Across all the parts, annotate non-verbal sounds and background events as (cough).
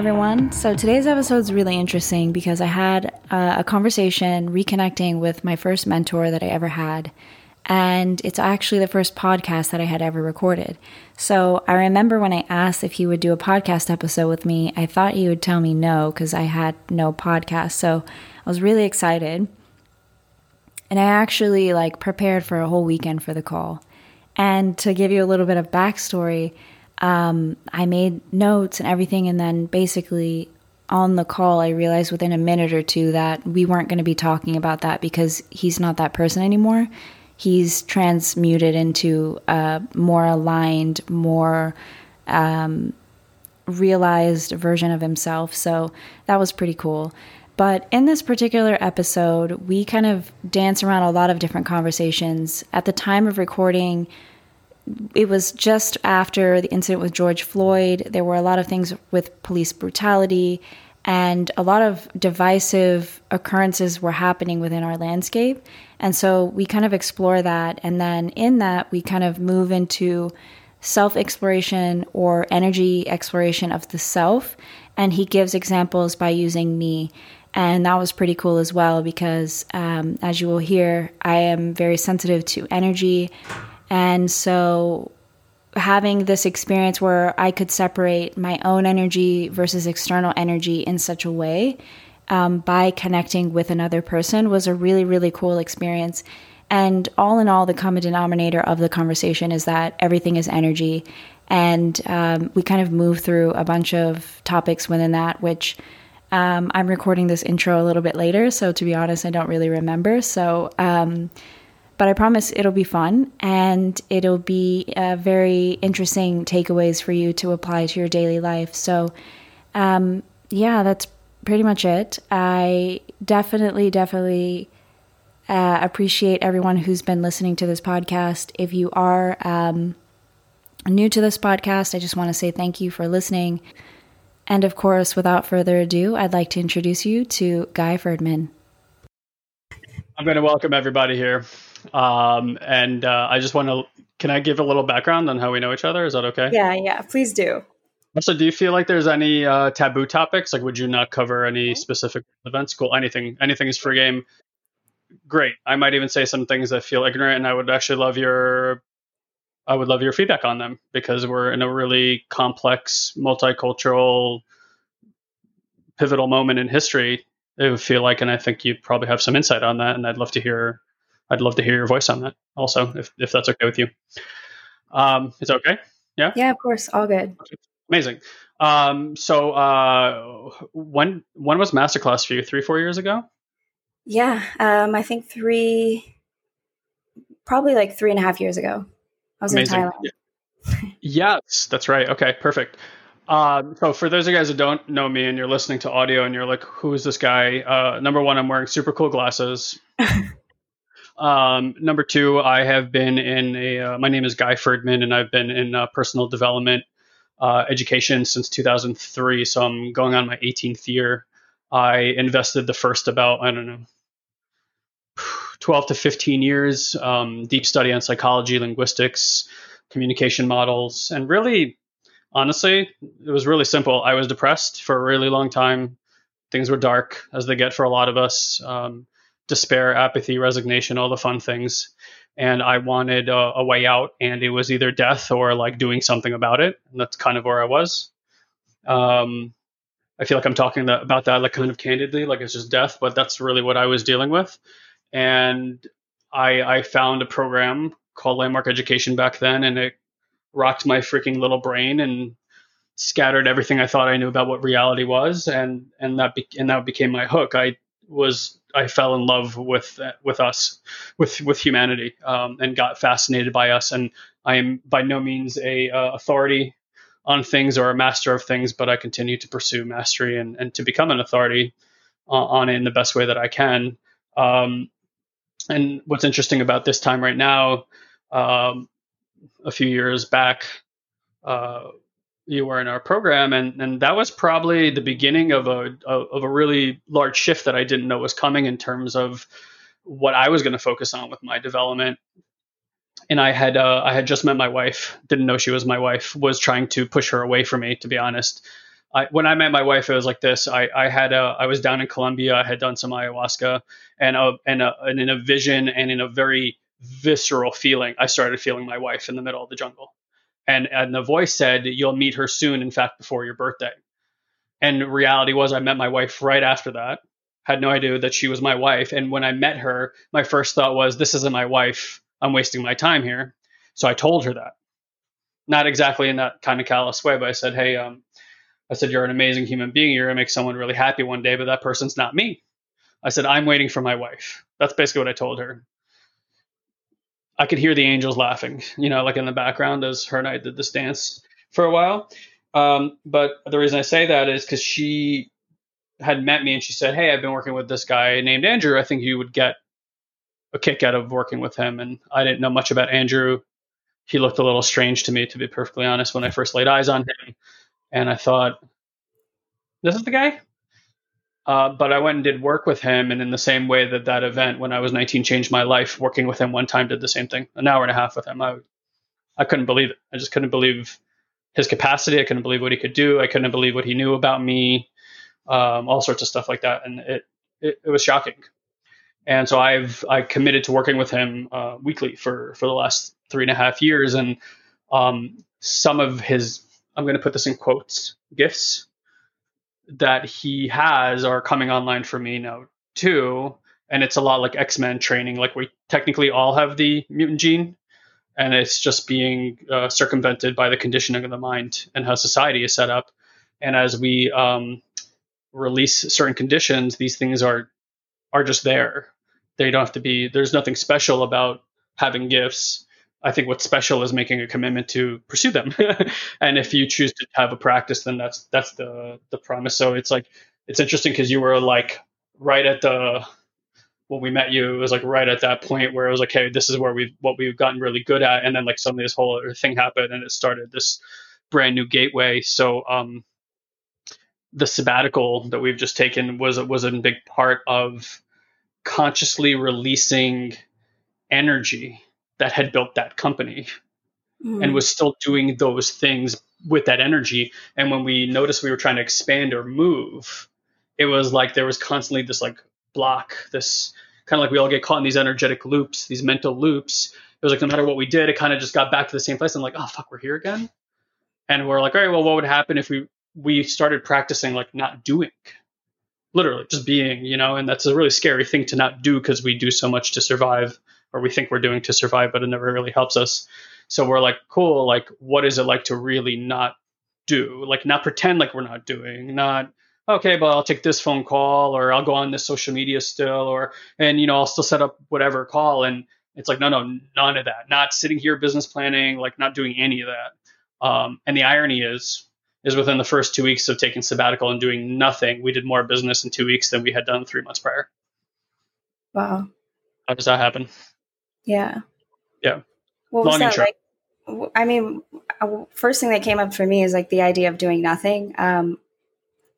everyone. So today's episode is really interesting because I had uh, a conversation reconnecting with my first mentor that I ever had. And it's actually the first podcast that I had ever recorded. So I remember when I asked if he would do a podcast episode with me, I thought he would tell me no because I had no podcast. So I was really excited. And I actually like prepared for a whole weekend for the call. And to give you a little bit of backstory, um, I made notes and everything, and then basically on the call, I realized within a minute or two that we weren't going to be talking about that because he's not that person anymore. He's transmuted into a more aligned, more um, realized version of himself. So that was pretty cool. But in this particular episode, we kind of dance around a lot of different conversations. At the time of recording, it was just after the incident with George Floyd. There were a lot of things with police brutality, and a lot of divisive occurrences were happening within our landscape. And so we kind of explore that. And then in that, we kind of move into self exploration or energy exploration of the self. And he gives examples by using me. And that was pretty cool as well because, um, as you will hear, I am very sensitive to energy and so having this experience where I could separate my own energy versus external energy in such a way um, by connecting with another person was a really, really cool experience. And all in all, the common denominator of the conversation is that everything is energy. And um, we kind of move through a bunch of topics within that, which um, I'm recording this intro a little bit later. So to be honest, I don't really remember. So, um, but I promise it'll be fun and it'll be very interesting takeaways for you to apply to your daily life. So, um, yeah, that's pretty much it. I definitely, definitely uh, appreciate everyone who's been listening to this podcast. If you are um, new to this podcast, I just want to say thank you for listening. And of course, without further ado, I'd like to introduce you to Guy Ferdman. I'm going to welcome everybody here. Um, and uh, I just want to, can I give a little background on how we know each other? Is that okay? Yeah, yeah, please do. Also, do you feel like there's any uh, taboo topics? Like, would you not cover any specific events? Cool. Anything, anything is free game. Great. I might even say some things that feel ignorant, and I would actually love your, I would love your feedback on them because we're in a really complex, multicultural, pivotal moment in history. It would feel like, and I think you probably have some insight on that, and I'd love to hear I'd love to hear your voice on that also, if, if that's okay with you. Um, it's okay. Yeah. Yeah, of course. All good. Okay. Amazing. Um, so, uh, when, when was masterclass for you? Three, four years ago? Yeah. Um, I think three, probably like three and a half years ago. I was Amazing. in Thailand. Yeah. yes, that's right. Okay, perfect. Um, so for those of you guys that don't know me and you're listening to audio and you're like, who is this guy? Uh, number one, I'm wearing super cool glasses. (laughs) Um, number two, I have been in a. Uh, my name is Guy Ferdman, and I've been in uh, personal development uh, education since 2003. So I'm going on my 18th year. I invested the first about I don't know 12 to 15 years, um, deep study on psychology, linguistics, communication models, and really, honestly, it was really simple. I was depressed for a really long time. Things were dark, as they get for a lot of us. Um, despair, apathy, resignation, all the fun things. And I wanted a, a, way out, and it was either death or like doing something about it. And that's kind of where I was. Um, I feel like I'm talking that, about that like kind of candidly, like it's just death, but that's really what I was dealing with. And I, I found a program called Landmark Education back then, and it rocked my freaking little brain and scattered everything I thought I knew about what reality was, and and that be- and that became my hook. I was I fell in love with with us, with with humanity, um, and got fascinated by us. And I am by no means a uh, authority on things or a master of things, but I continue to pursue mastery and, and to become an authority on, on it in the best way that I can. Um, and what's interesting about this time right now, um, a few years back, uh, you were in our program, and and that was probably the beginning of a of a really large shift that I didn't know was coming in terms of what I was going to focus on with my development. And I had uh, I had just met my wife, didn't know she was my wife, was trying to push her away from me, to be honest. I, when I met my wife, it was like this. I, I had a, I was down in Colombia. I had done some ayahuasca, and a, and, a, and in a vision and in a very visceral feeling, I started feeling my wife in the middle of the jungle, and and the voice said, "You'll meet her soon. In fact, before your birthday." And reality was, I met my wife right after that. Had no idea that she was my wife. And when I met her, my first thought was, "This isn't my wife. I'm wasting my time here." So I told her that, not exactly in that kind of callous way, but I said, "Hey, um, I said, You're an amazing human being. You're going to make someone really happy one day, but that person's not me. I said, I'm waiting for my wife. That's basically what I told her. I could hear the angels laughing, you know, like in the background as her and I did this dance for a while. Um, but the reason I say that is because she had met me and she said, Hey, I've been working with this guy named Andrew. I think you would get a kick out of working with him. And I didn't know much about Andrew. He looked a little strange to me, to be perfectly honest, when I first laid eyes on him and I thought, this is the guy. Uh, but I went and did work with him, and in the same way that that event when I was 19 changed my life, working with him one time did the same thing. An hour and a half with him, I, I couldn't believe it. I just couldn't believe his capacity. I couldn't believe what he could do. I couldn't believe what he knew about me. Um, all sorts of stuff like that, and it, it, it was shocking. And so I've I committed to working with him uh, weekly for for the last three and a half years, and um, some of his I'm going to put this in quotes, gifts that he has are coming online for me now too. And it's a lot like X Men training. Like we technically all have the mutant gene, and it's just being uh, circumvented by the conditioning of the mind and how society is set up. And as we um, release certain conditions, these things are are just there. They don't have to be. There's nothing special about having gifts. I think what's special is making a commitment to pursue them. (laughs) and if you choose to have a practice, then that's that's the the promise. So it's like it's interesting because you were like right at the when we met you, it was like right at that point where it was like, hey, this is where we've what we've gotten really good at, and then like suddenly this whole other thing happened, and it started this brand new gateway. So um, the sabbatical that we've just taken was was a big part of consciously releasing energy that had built that company mm. and was still doing those things with that energy. And when we noticed we were trying to expand or move, it was like there was constantly this like block, this kind of like we all get caught in these energetic loops, these mental loops. It was like no matter what we did, it kind of just got back to the same place. I'm like, oh fuck, we're here again. And we're like, all right, well, what would happen if we we started practicing like not doing, literally just being, you know? And that's a really scary thing to not do because we do so much to survive or we think we're doing to survive, but it never really helps us. So we're like, cool, like, what is it like to really not do? Like, not pretend like we're not doing, not, okay, but I'll take this phone call or I'll go on this social media still, or, and, you know, I'll still set up whatever call. And it's like, no, no, none of that. Not sitting here business planning, like, not doing any of that. Um, and the irony is, is within the first two weeks of taking sabbatical and doing nothing, we did more business in two weeks than we had done three months prior. Wow. How does that happen? Yeah. Yeah. What was Long that like? I mean, uh, first thing that came up for me is like the idea of doing nothing. Um,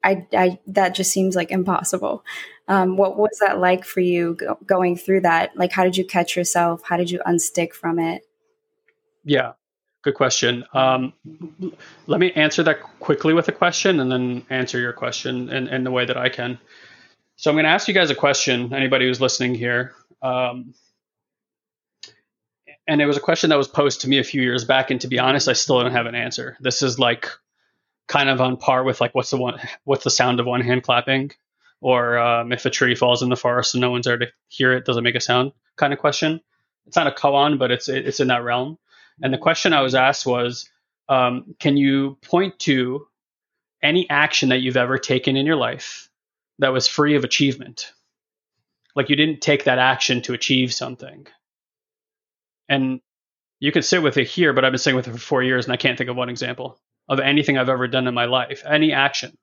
I, I that just seems like impossible. Um, what was that like for you go, going through that? Like, how did you catch yourself? How did you unstick from it? Yeah, good question. Um, let me answer that quickly with a question, and then answer your question in, in the way that I can. So I'm going to ask you guys a question. Anybody who's listening here. Um, and it was a question that was posed to me a few years back and to be honest i still don't have an answer. This is like kind of on par with like what's the one what's the sound of one hand clapping? Or um, if a tree falls in the forest and no one's there to hear it does it make a sound kind of question? It's not a koan but it's it's in that realm. And the question i was asked was um, can you point to any action that you've ever taken in your life that was free of achievement? Like you didn't take that action to achieve something and you can sit with it here, but I've been sitting with it for four years and I can't think of one example of anything I've ever done in my life, any action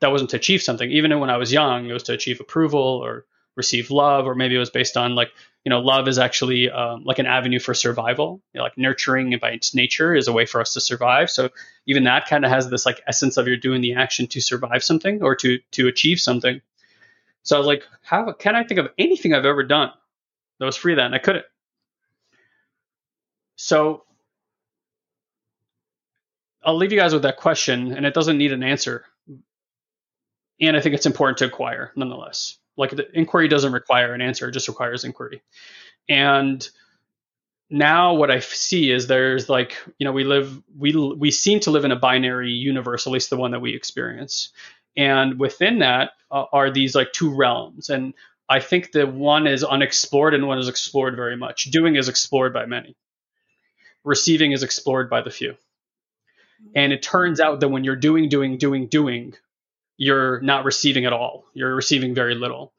that wasn't to achieve something. Even when I was young, it was to achieve approval or receive love, or maybe it was based on like, you know, love is actually um, like an avenue for survival. You know, like nurturing by its nature is a way for us to survive. So even that kind of has this like essence of you're doing the action to survive something or to to achieve something. So I was like, how can I think of anything I've ever done that was free then? I couldn't. So I'll leave you guys with that question, and it doesn't need an answer. and I think it's important to acquire nonetheless. Like the inquiry doesn't require an answer; it just requires inquiry. And now what I see is there's like you know we live we we seem to live in a binary universe, at least the one that we experience. And within that uh, are these like two realms, and I think the one is unexplored and one is explored very much. Doing is explored by many. Receiving is explored by the few. And it turns out that when you're doing, doing, doing, doing, you're not receiving at all. You're receiving very little.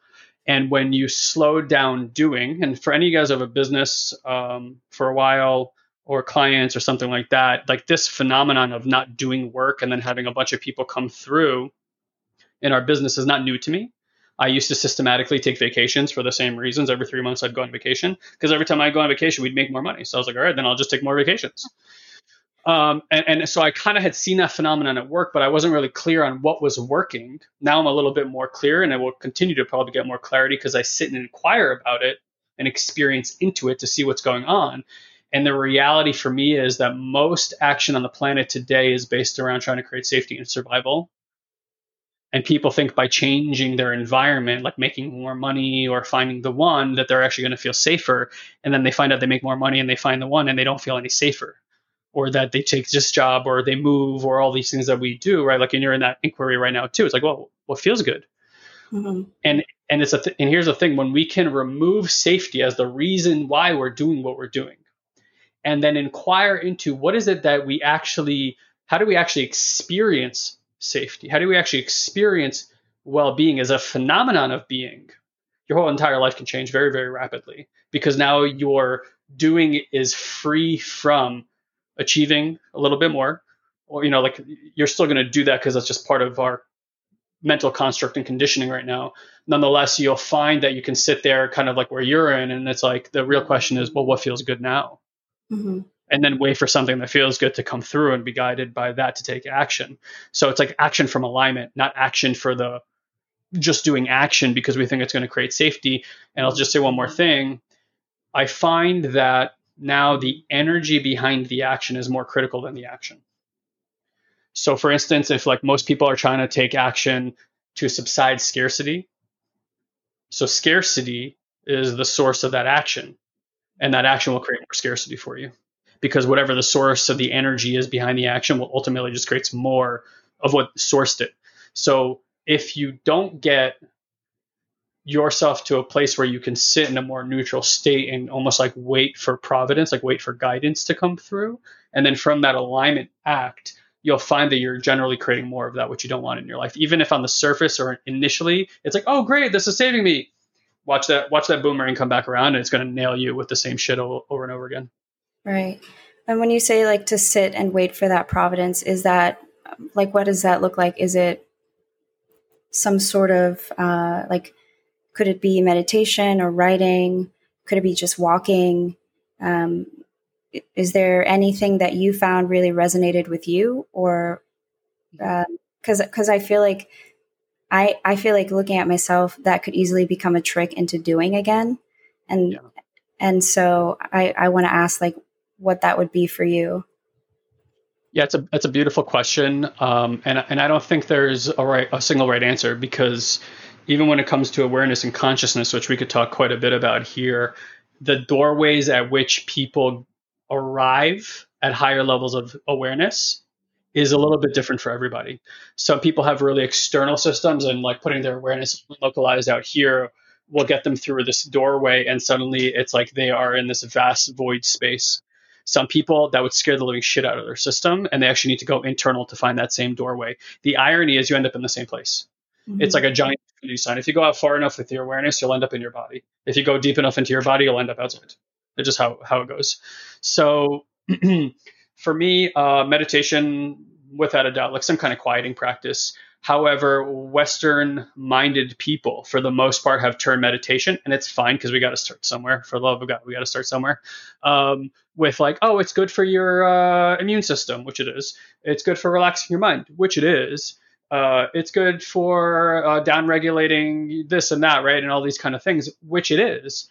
And when you slow down doing, and for any of you guys who have a business um, for a while or clients or something like that, like this phenomenon of not doing work and then having a bunch of people come through in our business is not new to me. I used to systematically take vacations for the same reasons. Every three months, I'd go on vacation because every time I go on vacation, we'd make more money. So I was like, all right, then I'll just take more vacations. Um, and, and, so I kind of had seen that phenomenon at work, but I wasn't really clear on what was working. Now I'm a little bit more clear, and I will continue to probably get more clarity because I sit and inquire about it and experience into it to see what's going on. And the reality for me is that most action on the planet today is based around trying to create safety and survival. And people think by changing their environment, like making more money or finding the one, that they're actually going to feel safer. And then they find out they make more money and they find the one and they don't feel any safer or that they take this job or they move or all these things that we do, right? Like, and you're in that inquiry right now too. It's like, well, what feels good? Mm-hmm. And and it's a th- and here's the thing: when we can remove safety as the reason why we're doing what we're doing, and then inquire into what is it that we actually, how do we actually experience safety? How do we actually experience well-being as a phenomenon of being? Your whole entire life can change very, very rapidly because now your doing is free from achieving a little bit more or you know like you're still going to do that because that's just part of our mental construct and conditioning right now nonetheless you'll find that you can sit there kind of like where you're in and it's like the real question is well what feels good now mm-hmm. And then wait for something that feels good to come through and be guided by that to take action. So it's like action from alignment not action for the just doing action because we think it's going to create safety. And i'll just say one more thing. I find that now the energy behind the action is more critical than the action. So, for instance, if like most people are trying to take action to subside scarcity, so scarcity is the source of that action, and that action will create more scarcity for you because whatever the source of the energy is behind the action will ultimately just creates more of what sourced it. So, if you don't get yourself to a place where you can sit in a more neutral state and almost like wait for providence, like wait for guidance to come through. And then from that alignment act, you'll find that you're generally creating more of that which you don't want in your life. Even if on the surface or initially it's like, oh great, this is saving me. Watch that watch that boomerang come back around and it's gonna nail you with the same shit over and over again. Right. And when you say like to sit and wait for that providence, is that like what does that look like? Is it some sort of uh, like could it be meditation or writing? Could it be just walking? Um, is there anything that you found really resonated with you, or because uh, because I feel like I I feel like looking at myself that could easily become a trick into doing again, and yeah. and so I I want to ask like what that would be for you. Yeah, it's a it's a beautiful question, um, and and I don't think there's a right a single right answer because even when it comes to awareness and consciousness, which we could talk quite a bit about here, the doorways at which people arrive at higher levels of awareness is a little bit different for everybody. Some people have really external systems and like putting their awareness localized out here will get them through this doorway and suddenly it's like they are in this vast void space. Some people that would scare the living shit out of their system and they actually need to go internal to find that same doorway. The irony is you end up in the same place. Mm-hmm. It's like a giant sign. If you go out far enough with your awareness, you'll end up in your body. If you go deep enough into your body, you'll end up outside. It's just how, how it goes. So (clears throat) for me, uh, meditation, without a doubt, like some kind of quieting practice. However, Western minded people, for the most part, have turned meditation, and it's fine because we got to start somewhere. For love of God, we got to start somewhere. Um, with like, oh, it's good for your uh, immune system, which it is. It's good for relaxing your mind, which it is uh, it's good for uh, down regulating this and that, right? And all these kind of things, which it is.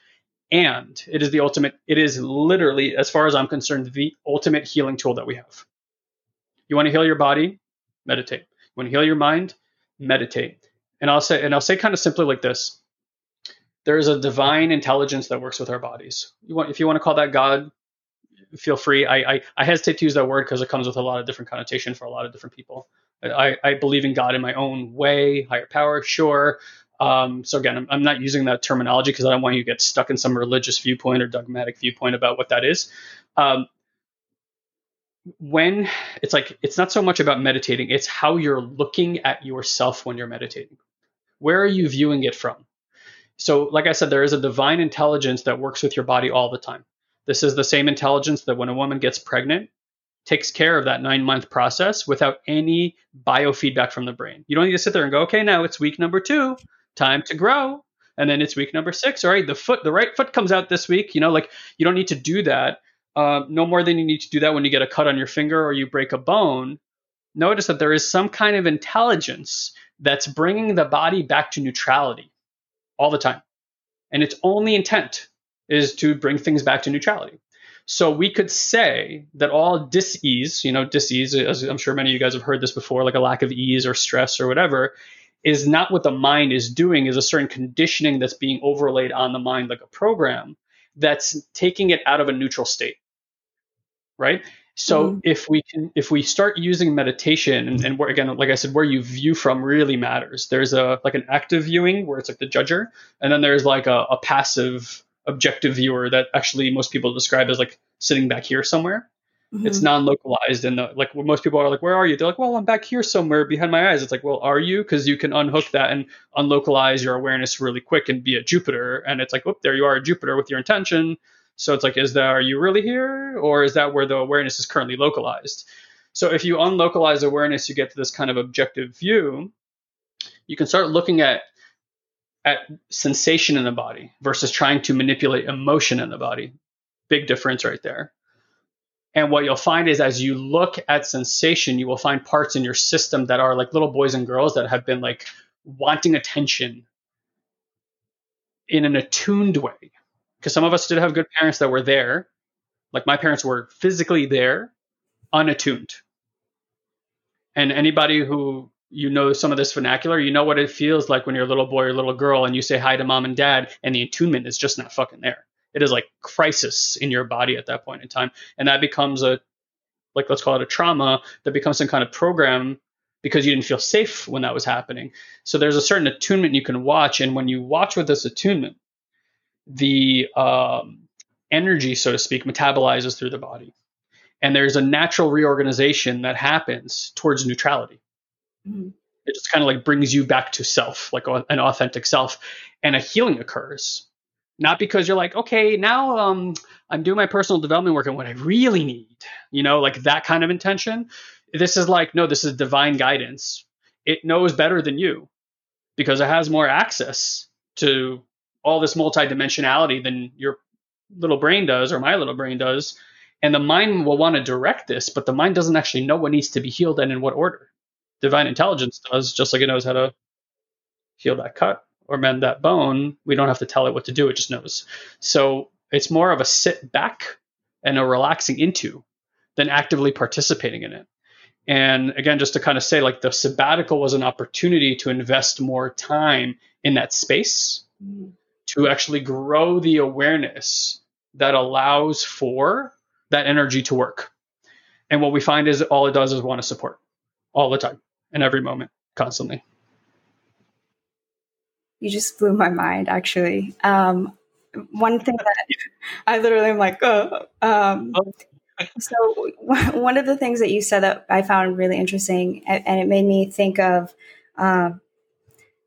And it is the ultimate, it is literally, as far as I'm concerned, the ultimate healing tool that we have. You want to heal your body? Meditate. When you heal your mind? Meditate. And I'll say, and I'll say kind of simply like this: there is a divine intelligence that works with our bodies. You want, if you want to call that God, feel free. I, I, I hesitate to use that word because it comes with a lot of different connotation for a lot of different people. I, I believe in God in my own way, higher power, sure. Um, so again, I'm, I'm, not using that terminology because I don't want you to get stuck in some religious viewpoint or dogmatic viewpoint about what that is. Um, when it's like it's not so much about meditating; it's how you're looking at yourself when you're meditating. Where are you viewing it from? So, like I said, there is a divine intelligence that works with your body all the time. This is the same intelligence that when a woman gets pregnant, takes care of that nine month process without any biofeedback from the brain. You don't need to sit there and go, okay, now it's week number two, time to grow. And then it's week number six. All right, the foot, the right foot comes out this week. You know, like you don't need to do that. Uh, no more than you need to do that when you get a cut on your finger or you break a bone. Notice that there is some kind of intelligence that's bringing the body back to neutrality all the time. And its only intent is to bring things back to neutrality. So we could say that all dis-ease, you know, dis-ease, as I'm sure many of you guys have heard this before, like a lack of ease or stress or whatever, is not what the mind is doing, is a certain conditioning that's being overlaid on the mind like a program that's taking it out of a neutral state. Right? So mm-hmm. if we can, if we start using meditation, and, and where, again, like I said, where you view from really matters. There's a like an active viewing where it's like the judger, and then there's like a, a passive objective viewer that actually most people describe as like sitting back here somewhere. Mm-hmm. It's non-localized, and like most people are like, "Where are you?" They're like, "Well, I'm back here somewhere behind my eyes." It's like, "Well, are you?" Because you can unhook that and unlocalize your awareness really quick and be a Jupiter, and it's like, "Whoop, there you are, Jupiter with your intention." So it's like, is that are you really here, or is that where the awareness is currently localized? So if you unlocalize awareness, you get to this kind of objective view. You can start looking at at sensation in the body versus trying to manipulate emotion in the body. Big difference right there. And what you'll find is as you look at sensation, you will find parts in your system that are like little boys and girls that have been like wanting attention in an attuned way. Because some of us did have good parents that were there. Like my parents were physically there, unattuned. And anybody who you know some of this vernacular, you know what it feels like when you're a little boy or little girl and you say hi to mom and dad and the attunement is just not fucking there. It is like crisis in your body at that point in time. And that becomes a like let's call it a trauma that becomes some kind of program because you didn't feel safe when that was happening. So there's a certain attunement you can watch, and when you watch with this attunement, the um, energy, so to speak, metabolizes through the body, and there's a natural reorganization that happens towards neutrality. Mm-hmm. It just kind of like brings you back to self, like an authentic self, and a healing occurs. Not because you're like, okay, now um, I'm doing my personal development work and what I really need, you know, like that kind of intention. This is like, no, this is divine guidance. It knows better than you because it has more access to all this multidimensionality than your little brain does or my little brain does. And the mind will want to direct this, but the mind doesn't actually know what needs to be healed and in what order divine intelligence does, just like it knows how to heal that cut or mend that bone. We don't have to tell it what to do, it just knows. So it's more of a sit back and a relaxing into than actively participating in it. And again, just to kind of say, like the sabbatical was an opportunity to invest more time in that space mm. To actually grow the awareness that allows for that energy to work. And what we find is all it does is want to support all the time and every moment, constantly. You just blew my mind, actually. Um, one thing that (laughs) I literally am like, oh. Um, oh. so (laughs) one of the things that you said that I found really interesting, and it made me think of, um,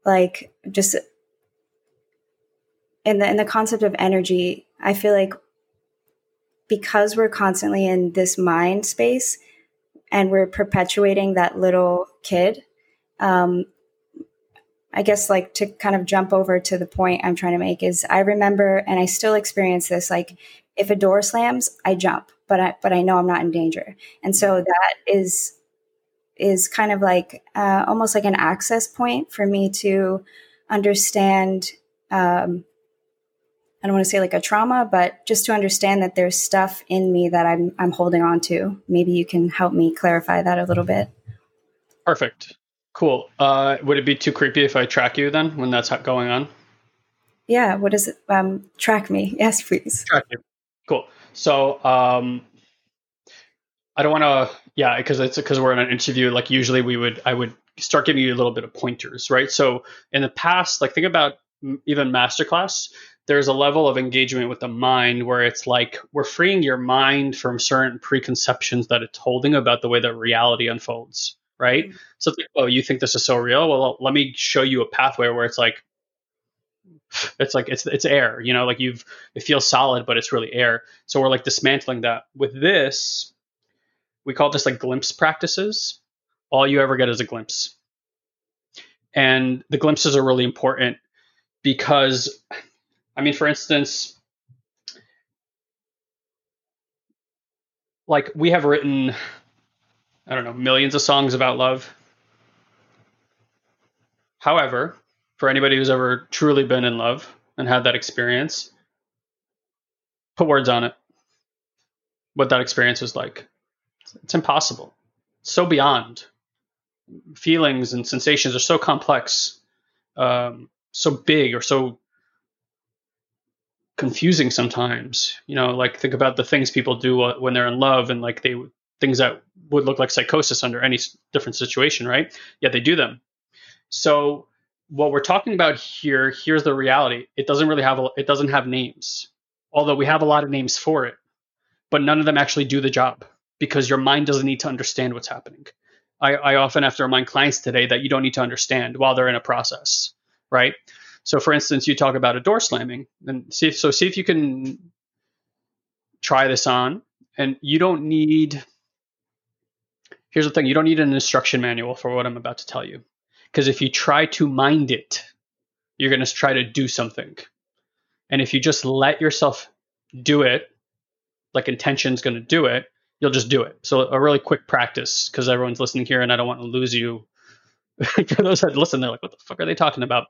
like just in the in the concept of energy. I feel like because we're constantly in this mind space, and we're perpetuating that little kid. Um, I guess like to kind of jump over to the point I'm trying to make is I remember and I still experience this like if a door slams I jump but I but I know I'm not in danger and so that is is kind of like uh, almost like an access point for me to understand um, I don't want to say like a trauma, but just to understand that there's stuff in me that I'm I'm holding on to. Maybe you can help me clarify that a little bit. Perfect. Cool. Uh, would it be too creepy if I track you then when that's going on? Yeah. What is it? Um, track me. (laughs) Yes, please. Track you. Cool. So, um, I don't want to, yeah, because it's because we're in an interview. Like usually, we would, I would start giving you a little bit of pointers, right? So in the past, like think about even masterclass. There's a level of engagement with the mind where it's like we're freeing your mind from certain preconceptions that it's holding about the way that reality unfolds, right? Mm-hmm. So it's like, oh, you think this is so real? Well, let me show you a pathway where it's like it's like it's it's air you know like you've it feels solid but it's really air so we're like dismantling that with this we call this like glimpse practices all you ever get is a glimpse and the glimpses are really important because i mean for instance like we have written i don't know millions of songs about love however for anybody who's ever truly been in love and had that experience, put words on it. What that experience was like. It's impossible. It's so beyond. Feelings and sensations are so complex, um, so big, or so confusing sometimes. You know, like think about the things people do when they're in love and like they things that would look like psychosis under any different situation, right? Yet they do them. So what we're talking about here, here's the reality. It doesn't really have a, it doesn't have names, although we have a lot of names for it, but none of them actually do the job because your mind doesn't need to understand what's happening. I, I often have to remind clients today that you don't need to understand while they're in a process, right? So, for instance, you talk about a door slamming, and see if, so see if you can try this on, and you don't need. Here's the thing: you don't need an instruction manual for what I'm about to tell you. Because if you try to mind it, you're going to try to do something. And if you just let yourself do it, like intention's going to do it, you'll just do it. So a really quick practice, because everyone's listening here and I don't want to lose you. For (laughs) those that listen, they're like, what the fuck are they talking about?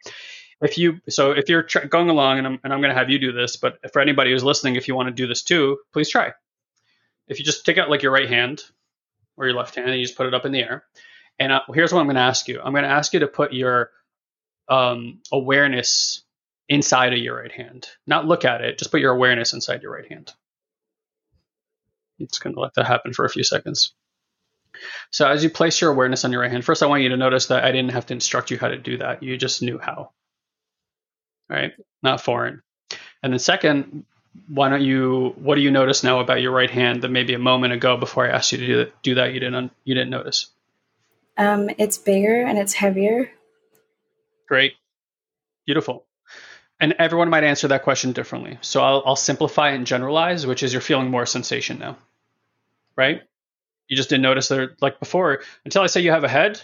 If you, so if you're tr- going along and I'm, and I'm going to have you do this, but for anybody who's listening, if you want to do this too, please try. If you just take out like your right hand or your left hand and you just put it up in the air and uh, here's what I'm going to ask you I'm going to ask you to put your um, awareness inside of your right hand. Not look at it, just put your awareness inside your right hand. It's going to let that happen for a few seconds. So as you place your awareness on your right hand, first I want you to notice that I didn't have to instruct you how to do that. You just knew how. Right? Not foreign. And then second, why don't you what do you notice now about your right hand that maybe a moment ago before I asked you to do that, do that you didn't you didn't notice? Um, it's bigger and it's heavier. Great. Beautiful. And everyone might answer that question differently. So I'll, I'll simplify and generalize, which is you're feeling more sensation now, right? You just didn't notice there like before, until I say you have a head,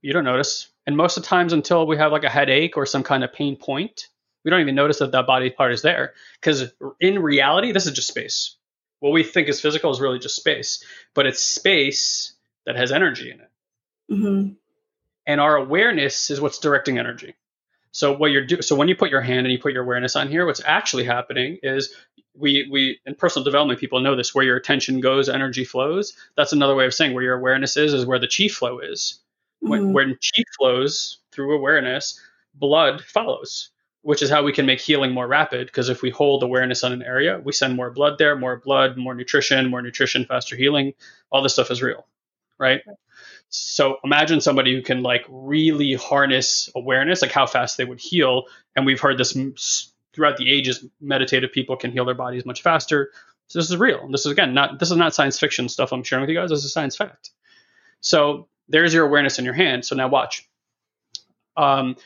you don't notice. And most of the times, until we have like a headache or some kind of pain point, we don't even notice that that body part is there. Because in reality, this is just space. What we think is physical is really just space, but it's space that has energy in it. Mm-hmm. And our awareness is what's directing energy. So what you're do- so when you put your hand and you put your awareness on here, what's actually happening is we we in personal development people know this where your attention goes, energy flows. That's another way of saying where your awareness is is where the chi flow is. Mm-hmm. When, when chi flows through awareness, blood follows, which is how we can make healing more rapid. Because if we hold awareness on an area, we send more blood there, more blood, more nutrition, more nutrition, faster healing. All this stuff is real right? So imagine somebody who can like really harness awareness, like how fast they would heal. And we've heard this throughout the ages. Meditative people can heal their bodies much faster. So this is real. This is again not this is not science fiction stuff I'm sharing with you guys. This is science fact. So there's your awareness in your hand. So now watch. Um,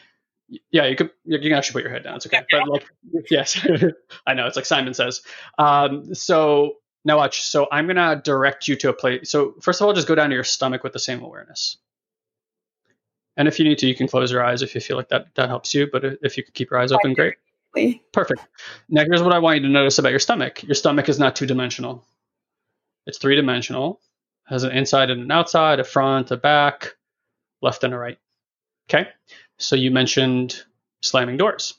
yeah, you could you can actually put your head down. It's okay. But like yes, (laughs) I know it's like Simon says. Um, so now watch. So I'm gonna direct you to a place. So first of all, just go down to your stomach with the same awareness. And if you need to, you can close your eyes if you feel like that that helps you. But if you could keep your eyes open, great. Perfect. Now here's what I want you to notice about your stomach. Your stomach is not two dimensional. It's three dimensional. Has an inside and an outside, a front, a back, left and a right. Okay. So you mentioned slamming doors.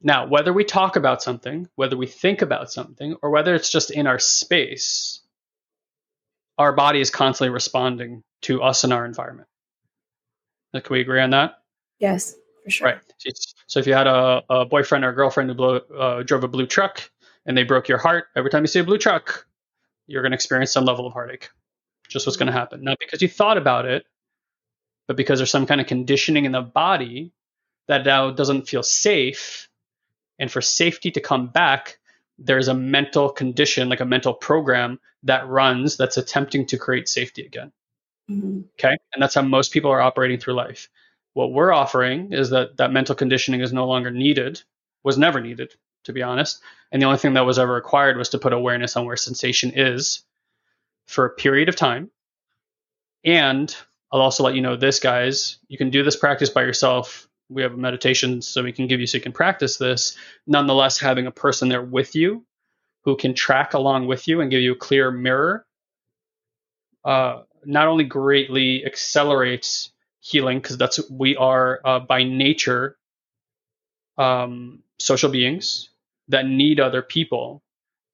Now, whether we talk about something, whether we think about something, or whether it's just in our space, our body is constantly responding to us and our environment. Can we agree on that? Yes, for sure. Right. So if you had a, a boyfriend or a girlfriend who blew, uh, drove a blue truck and they broke your heart, every time you see a blue truck, you're going to experience some level of heartache. Just what's going to mm-hmm. happen. Not because you thought about it, but because there's some kind of conditioning in the body that now doesn't feel safe. And for safety to come back, there's a mental condition, like a mental program that runs that's attempting to create safety again. Mm-hmm. Okay. And that's how most people are operating through life. What we're offering is that that mental conditioning is no longer needed, was never needed, to be honest. And the only thing that was ever required was to put awareness on where sensation is for a period of time. And I'll also let you know this, guys. You can do this practice by yourself. We have a meditation so we can give you so you can practice this. Nonetheless, having a person there with you who can track along with you and give you a clear mirror uh, not only greatly accelerates healing because that's we are uh, by nature um, social beings that need other people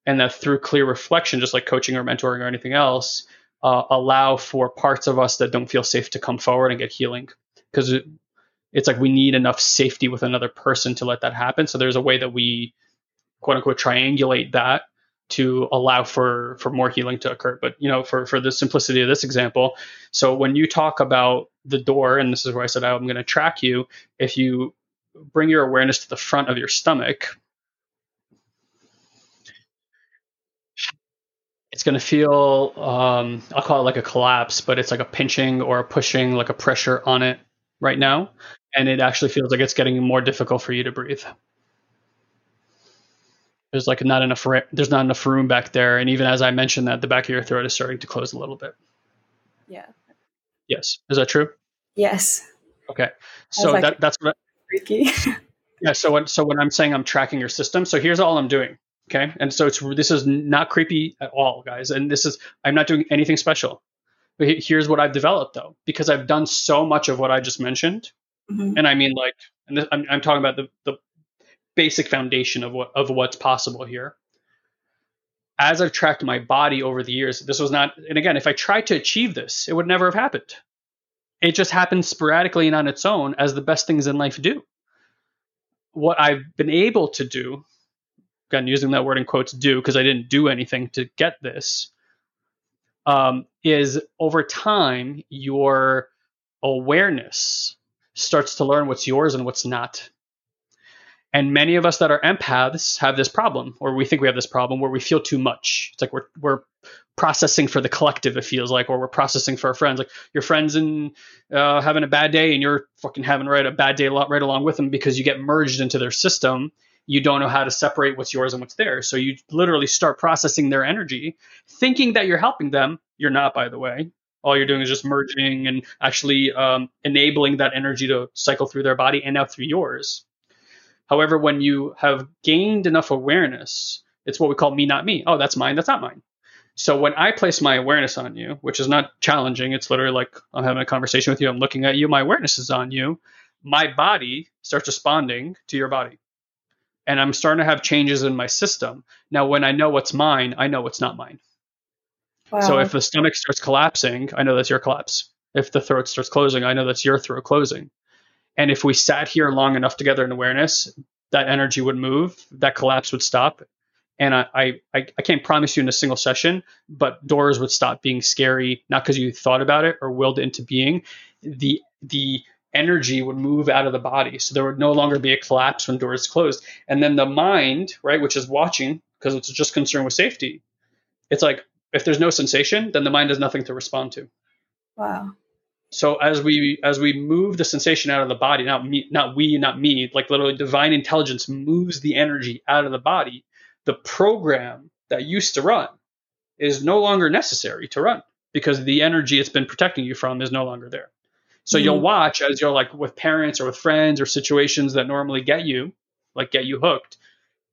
and that through clear reflection just like coaching or mentoring or anything else uh, allow for parts of us that don't feel safe to come forward and get healing. Because it, it's like we need enough safety with another person to let that happen. So there's a way that we quote unquote triangulate that to allow for for more healing to occur. But you know for for the simplicity of this example so when you talk about the door and this is where i said i'm going to track you if you bring your awareness to the front of your stomach it's going to feel um, i'll call it like a collapse but it's like a pinching or a pushing like a pressure on it right now. And it actually feels like it's getting more difficult for you to breathe. There's like not enough there's not enough room back there. And even as i mentioned that the back of your throat is starting to close a little bit. Yeah. Yes. Is that true? Yes. Okay. So like, that that's what (laughs) freaky. (laughs) Yeah so when so when i'm saying i'm tracking your system so here's all i'm doing okay and so it's this is not creepy at all guys and this is i'm not doing anything special but here's what i've developed though because i've done so much of what i just mentioned mm-hmm. and i mean like and this, I'm, I'm talking about the, the basic foundation of what of what's possible here. As I've tracked my body over the years, this was not and again, if I tried to achieve this, it would never have happened. It just happened sporadically and on its own as the best things in life do. What I've been able to do, again using that word in quotes do because I didn't do anything to get this, um, is over time your awareness starts to learn what's yours and what's not. And many of us that are empaths have this problem, or we think we have this problem where we feel too much. It's like we're we're processing for the collective. It feels like, or we're processing for our friends. Like your friends and uh, having a bad day, and you're fucking having right a bad day right along with them because you get merged into their system. You don't know how to separate what's yours and what's theirs. So you literally start processing their energy, thinking that you're helping them. You're not, by the way. All you're doing is just merging and actually um, enabling that energy to cycle through their body and out through yours. However, when you have gained enough awareness, it's what we call me, not me. Oh, that's mine, that's not mine. So when I place my awareness on you, which is not challenging, it's literally like I'm having a conversation with you, I'm looking at you, my awareness is on you, my body starts responding to your body. And I'm starting to have changes in my system. Now, when I know what's mine, I know what's not mine. Wow. So if the stomach starts collapsing, I know that's your collapse. If the throat starts closing, I know that's your throat closing. And if we sat here long enough together in awareness, that energy would move, that collapse would stop. And I, I, I can't promise you in a single session, but doors would stop being scary, not because you thought about it or willed it into being. The the energy would move out of the body. So there would no longer be a collapse when doors closed. And then the mind, right, which is watching, because it's just concerned with safety, it's like if there's no sensation, then the mind has nothing to respond to. Wow so as we as we move the sensation out of the body not me not we not me like literally divine intelligence moves the energy out of the body the program that used to run is no longer necessary to run because the energy it's been protecting you from is no longer there so mm-hmm. you'll watch as you're like with parents or with friends or situations that normally get you like get you hooked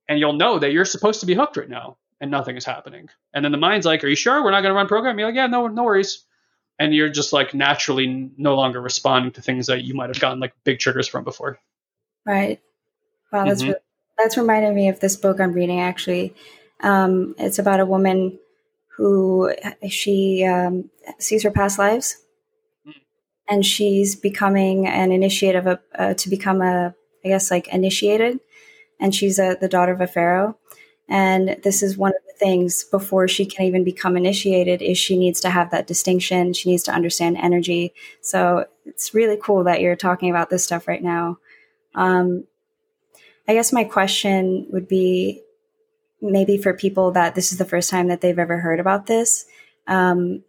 and you'll know that you're supposed to be hooked right now and nothing is happening and then the mind's like are you sure we're not going to run program you're like yeah no no worries and you're just like naturally no longer responding to things that you might have gotten like big triggers from before. Right. Wow, that's mm-hmm. re- that's reminded me of this book I'm reading. Actually, um, it's about a woman who she um, sees her past lives, mm. And she's becoming an initiate of a uh, to become a I guess like initiated, and she's a, the daughter of a pharaoh. And this is one of the things before she can even become initiated is she needs to have that distinction. She needs to understand energy. So it's really cool that you're talking about this stuff right now. Um, I guess my question would be maybe for people that this is the first time that they've ever heard about this. Um,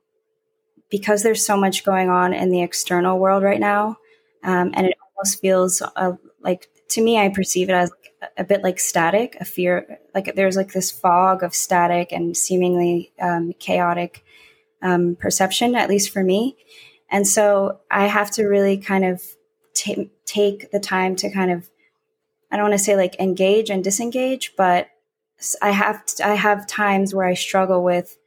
because there's so much going on in the external world right now, um, and it almost feels uh, like to me, I perceive it as a bit like static, a fear, like there's like this fog of static and seemingly um, chaotic um, perception, at least for me. And so I have to really kind of t- take the time to kind of, I don't want to say like engage and disengage, but I have to, I have times where I struggle with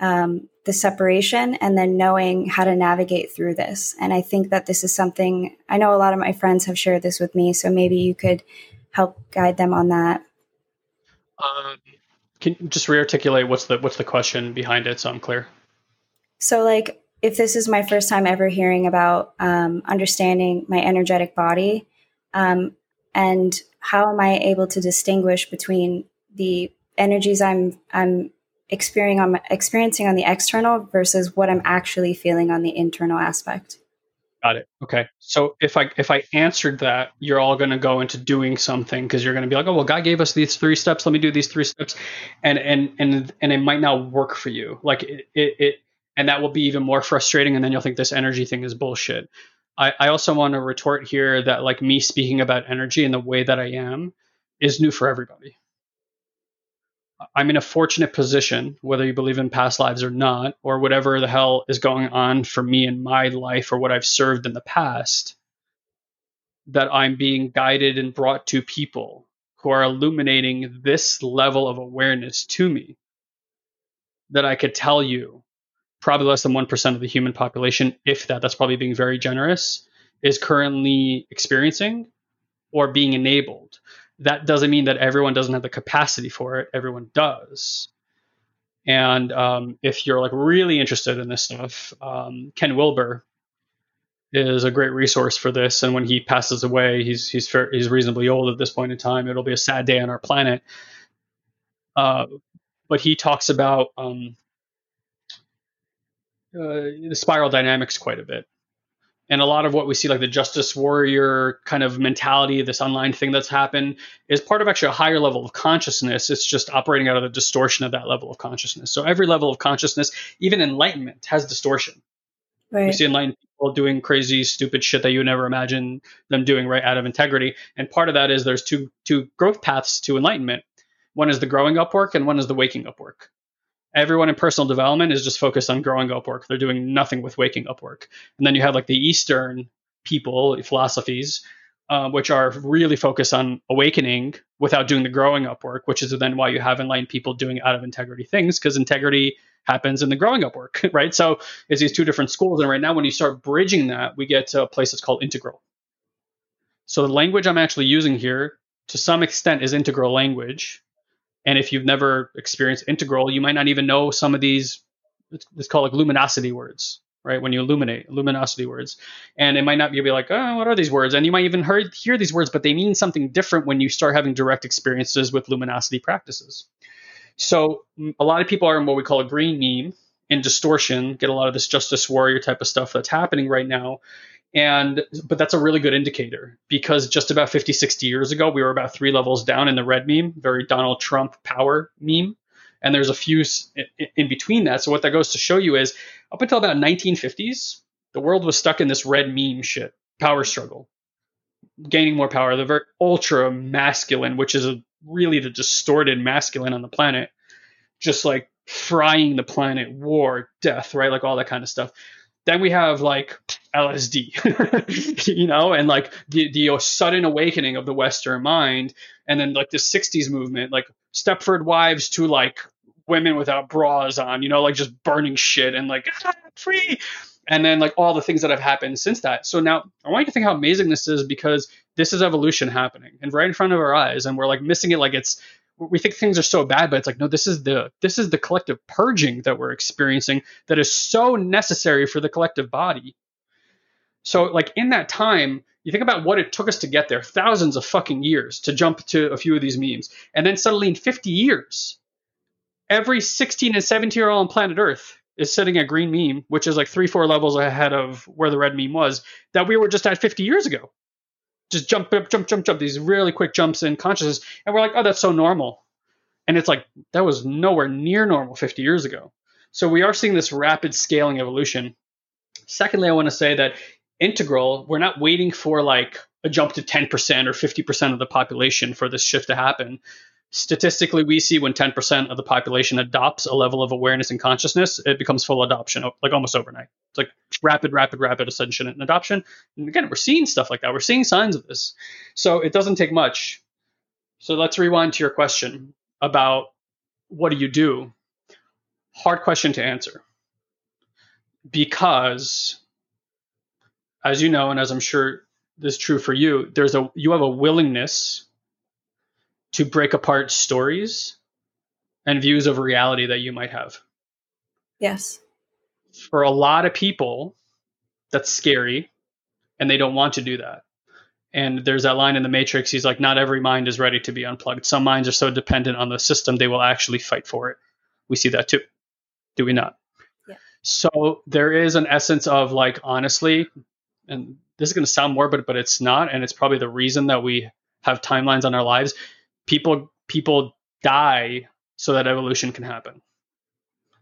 um, the separation and then knowing how to navigate through this. And I think that this is something I know a lot of my friends have shared this with me. So maybe you could help guide them on that. Um, can you just rearticulate what's the what's the question behind it so I'm clear? So like if this is my first time ever hearing about um, understanding my energetic body, um, and how am I able to distinguish between the energies I'm I'm experiencing on, experiencing on the external versus what I'm actually feeling on the internal aspect. Got it. Okay. So if I if I answered that, you're all going to go into doing something because you're going to be like, oh well, God gave us these three steps. Let me do these three steps, and and and and it might not work for you. Like it it, it and that will be even more frustrating. And then you'll think this energy thing is bullshit. I, I also want to retort here that like me speaking about energy and the way that I am is new for everybody. I'm in a fortunate position, whether you believe in past lives or not, or whatever the hell is going on for me in my life or what I've served in the past, that I'm being guided and brought to people who are illuminating this level of awareness to me that I could tell you probably less than 1% of the human population, if that, that's probably being very generous, is currently experiencing or being enabled that doesn't mean that everyone doesn't have the capacity for it. Everyone does. And um, if you're like really interested in this stuff, um, Ken Wilber is a great resource for this. And when he passes away, he's he's fair, he's reasonably old at this point in time. It'll be a sad day on our planet. Uh, but he talks about um, uh, the spiral dynamics quite a bit and a lot of what we see like the justice warrior kind of mentality this online thing that's happened is part of actually a higher level of consciousness. It's just operating out of the distortion of that level of consciousness. So every level of consciousness even enlightenment has distortion. Right. we see enlightened people doing crazy stupid shit that you would never imagine them doing right out of integrity. And part of that is there's two two growth paths to enlightenment. One is the growing up work and one is the waking up work everyone in personal development is just focused on growing up work. They're doing nothing with waking up work. And then you have like the Eastern people, philosophies, uh, which are really focused on awakening without doing the growing up work, which is then why you have enlightened people doing out of integrity things, because integrity happens in the growing up work, (laughs) right? So it's these two different schools. And right now, when you start bridging that, we get to a place that's called integral. So the language I'm actually using here, to some extent, is integral language and if you've never experienced integral, you might not even know some of these, it's, called like luminosity words, right? When you illuminate, luminosity words. And it might not be like, oh, what are these words? And you might even hear these words, but they mean something different when you start having direct experiences with luminosity practices. So a lot of people are in what we call a green meme in distortion, get a lot of this justice warrior type of stuff that's happening right now and but that's a really good indicator because just about 50 60 years ago we were about three levels down in the red meme very donald trump power meme. And there's a few in between that. So what that goes to show you is up until about 1950s the world was stuck in this red meme shit power struggle gaining more power. The very ultra masculine which is a, really the distorted masculine on the planet just like frying the planet war death right? Like all that kind of stuff. Then we have like LSD, (laughs) you know, and like the the sudden awakening of the Western mind, and then like the '60s movement, like Stepford Wives to like women without bras on, you know, like just burning shit and like (laughs) free, and then like all the things that have happened since that. So now I want you to think how amazing this is because this is evolution happening and right in front of our eyes, and we're like missing it. Like it's we think things are so bad but it's like no this is the this is the collective purging that we're experiencing that is so necessary for the collective body So, like in that time, you think about what it took us to get there thousands of fucking years to jump to a few of these memes. And then suddenly in 50 years, every 16 and 17 year old on planet Earth is setting a green meme, which is like three, four levels ahead of where the red meme was, that we were just at 50 years ago. Just jump, jump, jump, jump, jump, these really quick jumps in consciousness. And we're like, oh, that's so normal. And it's like, that was nowhere near normal 50 years ago. So we are seeing this rapid scaling evolution. Secondly, I want to say that integral, we're not waiting for like a jump to 10% or 50% of the population for this shift to happen. Statistically we see when 10% of the population adopts a level of awareness and consciousness it becomes full adoption like almost overnight. It's like rapid rapid rapid ascension and adoption. And again we're seeing stuff like that. We're seeing signs of this. So it doesn't take much. So let's rewind to your question about what do you do? Hard question to answer. Because as you know and as i'm sure this is true for you there's a you have a willingness to break apart stories and views of reality that you might have. Yes. For a lot of people, that's scary and they don't want to do that. And there's that line in the Matrix. He's like, not every mind is ready to be unplugged. Some minds are so dependent on the system, they will actually fight for it. We see that too. Do we not? Yeah. So there is an essence of like, honestly, and this is going to sound morbid, but it's not. And it's probably the reason that we have timelines on our lives. People people die so that evolution can happen.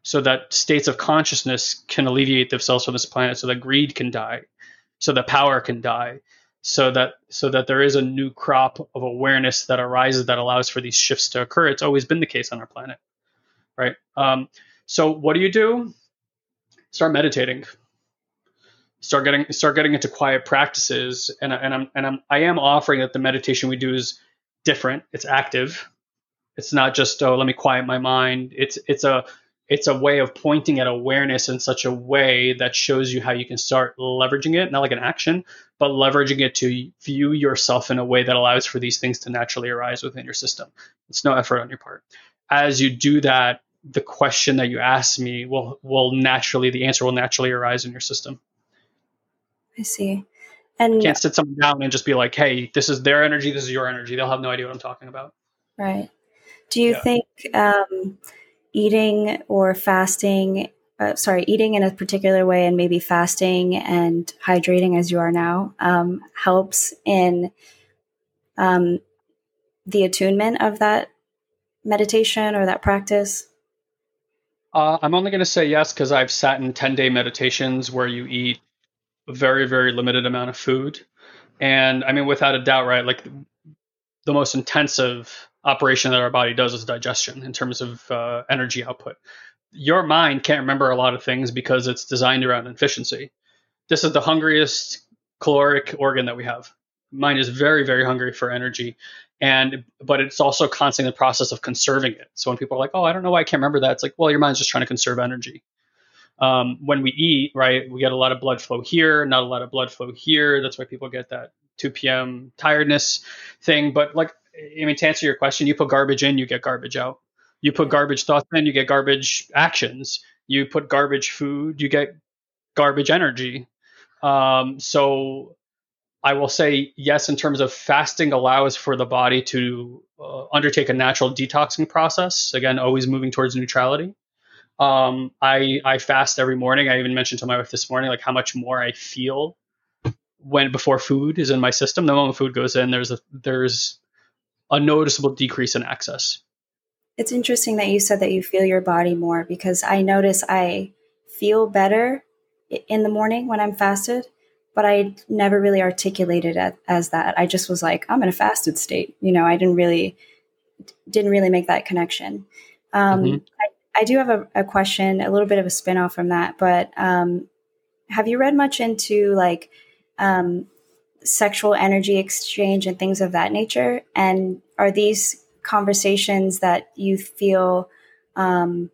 So that states of consciousness can alleviate themselves from this planet so that greed can die so that power can die so that so that there is a new crop of awareness that arises that allows for these shifts to occur. It's always been the case on our planet right? Um, so what do you do? Start meditating start getting start getting into quiet practices and, and I'm and I'm I am offering that the meditation we do is different. It's active. It's not just oh, let me quiet my mind. It's it's a it's a way of pointing at awareness in such a way that shows you how you can start leveraging it, not like an action, but leveraging it to view yourself in a way that allows for these things to naturally arise within your system. It's no effort on your part. As you do that, the question that you ask me will will naturally the answer will naturally arise in your system. I see. And you can't sit someone down and just be like, "Hey, this is their energy. This is your energy." They'll have no idea what I'm talking about. Right. Do you yeah. think um, eating or fasting, uh, sorry, eating in a particular way and maybe fasting and hydrating as you are now um, helps in um, the attunement of that meditation or that practice? Uh, I'm only going to say yes because I've sat in 10 day meditations where you eat a very very limited amount of food. And i mean without a doubt right like the most intensive operation that our body does is digestion in terms of uh, energy output. Your mind can't remember a lot of things because it's designed around efficiency. This is the hungriest caloric organ that we have. Mind is very very hungry for energy and but it's also constantly in the process of conserving it. So when people are like oh i don't know why i can't remember that it's like well your mind's just trying to conserve energy um, when we eat, right, we get a lot of blood flow here, not a lot of blood flow here. That's why people get that 2 p.m. tiredness thing. But like, I mean, to answer your question, you put garbage in, you get garbage out. You put garbage thoughts in, you get garbage actions. You put garbage food, you get garbage energy. Um, so I will say yes, in terms of fasting allows for the body to uh, undertake a natural detoxing process. Again, always moving towards neutrality. Um, I I fast every morning. I even mentioned to my wife this morning like how much more I feel when before food is in my system. The moment food goes in, there's a there's a noticeable decrease in access. It's interesting that you said that you feel your body more because I notice I feel better in the morning when I'm fasted, but I never really articulated it as that. I just was like, I'm in a fasted state. You know, I didn't really didn't really make that connection. Um, mm-hmm. I I do have a, a, question, a little bit of a spinoff from that, but um, have you read much into like um, sexual energy exchange and things of that nature? And are these conversations that you feel, um,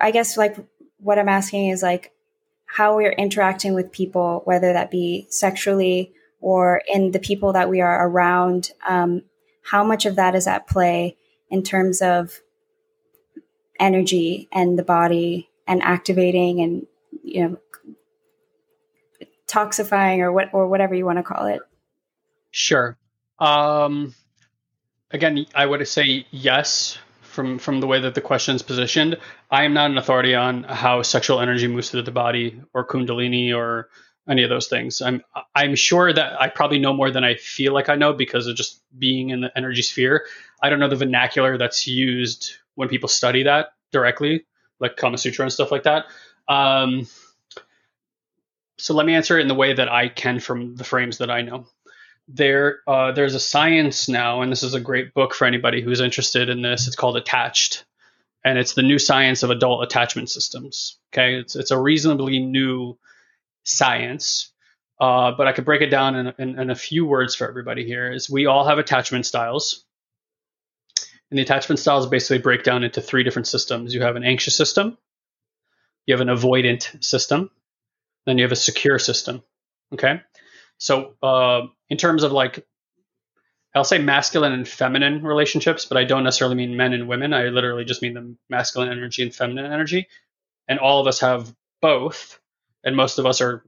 I guess, like what I'm asking is like how we're interacting with people, whether that be sexually or in the people that we are around, um, how much of that is at play in terms of energy and the body and activating and you know toxifying or what or whatever you want to call it? Sure. Um, again, I would say yes from from the way that the question is positioned. I am not an authority on how sexual energy moves through the body or kundalini or any of those things. I'm I'm sure that I probably know more than I feel like I know because of just being in the energy sphere. I don't know the vernacular that's used when people study that directly, like Kama Sutra and stuff like that. Um, so let me answer it in the way that I can from the frames that I know. There, uh, there's a science now, and this is a great book for anybody who's interested in this. It's called Attached, and it's the new science of adult attachment systems. Okay, it's it's a reasonably new science, uh, but I could break it down in, in, in a few words for everybody here. Is we all have attachment styles, and the attachment styles basically break down into three different systems. You have an anxious system, you have an avoidant system, then you have a secure system. Okay, so uh, in terms of like I'll say masculine and feminine relationships, but I don't necessarily mean men and women. I literally just mean the masculine energy and feminine energy. And all of us have both and most of us are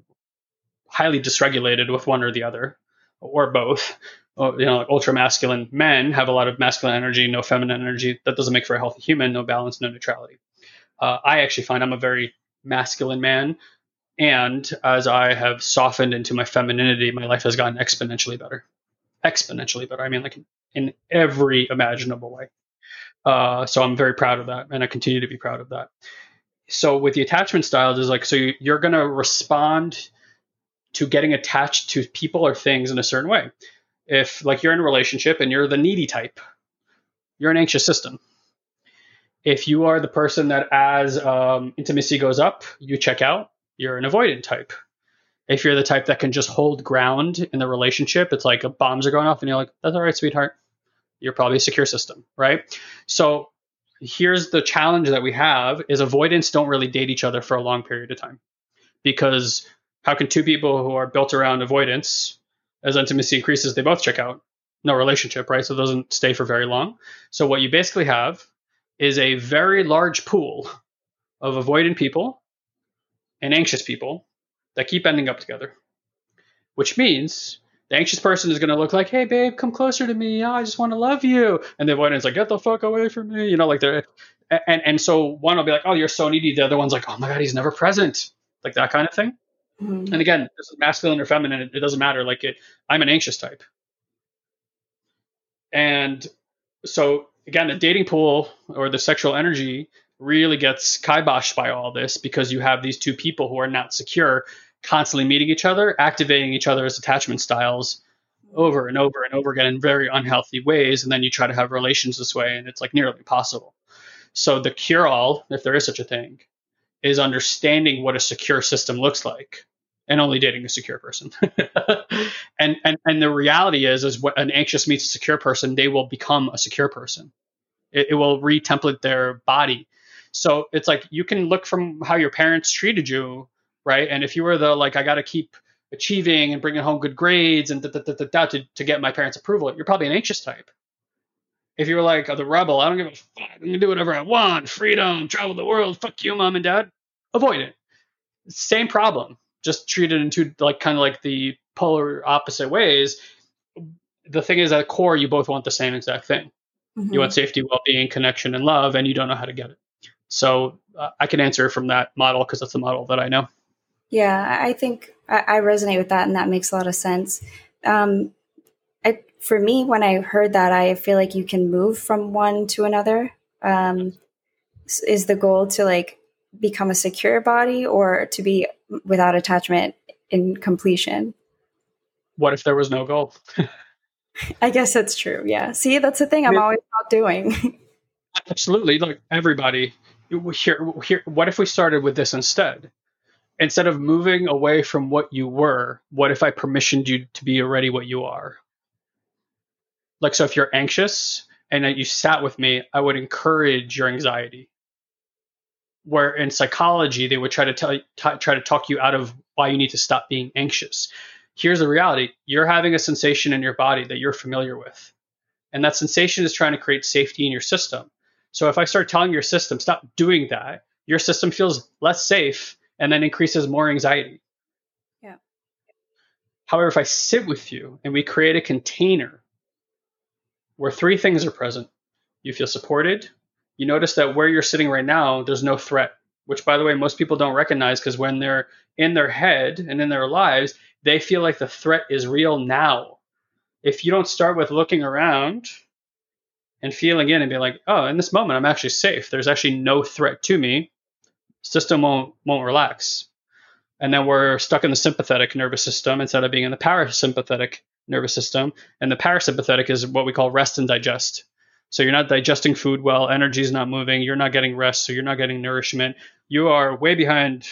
highly dysregulated with one or the other or both you know like ultra masculine men have a lot of masculine energy no feminine energy. That doesn't make for a healthy human no balance no neutrality. Uh, i actually find i'm a very masculine man and as i have softened into my femininity my life has gotten exponentially better. Exponentially better i mean like in every imaginable way. Uh, so i'm very proud of that and i continue to be proud of that. So with the attachment styles is like so you're going to respond to getting attached to people or things in a certain way if like you're in a relationship and you're the needy type you're an anxious system. If you are the person that as um, intimacy goes up you check out you're an avoidant type. If you're the type that can just hold ground in the relationship it's like bombs are going off and you're like that's all right sweetheart. You're probably a secure system right? So here's the challenge that we have is avoidance don't really date each other for a long period of time because how can two people who are built around avoidance as intimacy increases they both check out no relationship right so it doesn't stay for very long so what you basically have is a very large pool of avoidant people and anxious people that keep ending up together which means the anxious person is going to look like, "Hey, babe, come closer to me. Oh, I just want to love you," and the avoidant is like, "Get the fuck away from me." You know, like they're, and and so one will be like, "Oh, you're so needy." The other one's like, "Oh my god, he's never present," like that kind of thing. Mm-hmm. And again, this is masculine or feminine. It, it doesn't matter. Like it, I'm an anxious type, and so again, the dating pool or the sexual energy really gets kiboshed by all this because you have these two people who are not secure constantly meeting each other, activating each other's attachment styles over and over and over again in very unhealthy ways. And then you try to have relations this way, and it's like nearly impossible. So the cure all, if there is such a thing, is understanding what a secure system looks like and only dating a secure person. (laughs) and, and and the reality is is what an anxious meets a secure person, they will become a secure person. It, it will retemplate their body. So it's like you can look from how your parents treated you right? And if you were the like, I got to keep achieving and bringing home good grades and da, da, da, da, to, to get my parents' approval, you're probably an anxious type. If you were like oh, the rebel, I don't give a fuck, I'm gonna do whatever I want, freedom, travel the world, fuck you, mom and dad, avoidant. Same problem, just treated in two like kind of like the polar opposite ways. The thing is, at core, you both want the same exact thing. Mm-hmm. You want safety, well-being, connection, and love, and you don't know how to get it. So uh, I can answer from that model because that's the model that I know. Yeah, I think I, I, resonate with that, and that makes a lot of sense. Um, I, for me, when I heard that, I feel like you can move from one to another. Um, is the goal to like become a secure body or to be without attachment in completion? What if there was no goal? (laughs) I guess that's true. Yeah. See, that's the thing I'm always not doing. (laughs) Absolutely. Look, everybody. Here, here. What if we started with this instead? instead of moving away from what you were, what if I permissioned you to be already what you are? Like, so if you're anxious and you sat with me, I would encourage your anxiety. Where in psychology, they would try to tell t- try to talk you out of why you need to stop being anxious. Here's the reality: you're having a sensation in your body that you're familiar with, and that sensation is trying to create safety in your system. So if I start telling your system stop doing that, your system feels less safe and then increases more anxiety. Yeah. However, if I sit with you and we create a container where three things are present, you feel supported. You notice that where you're sitting right now, there's no threat, which, by the way, most people don't recognize because when they're in their head and in their lives, they feel like the threat is real now. If you don't start with looking around and feeling in and being like, oh, in this moment, I'm actually safe. There's actually no threat to me. System won't won't relax, and then we're stuck in the sympathetic nervous system instead of being in the parasympathetic nervous system. And the parasympathetic is what we call rest and digest. So you're not digesting food well, energy is not moving, you're not getting rest, so you're not getting nourishment. You are way behind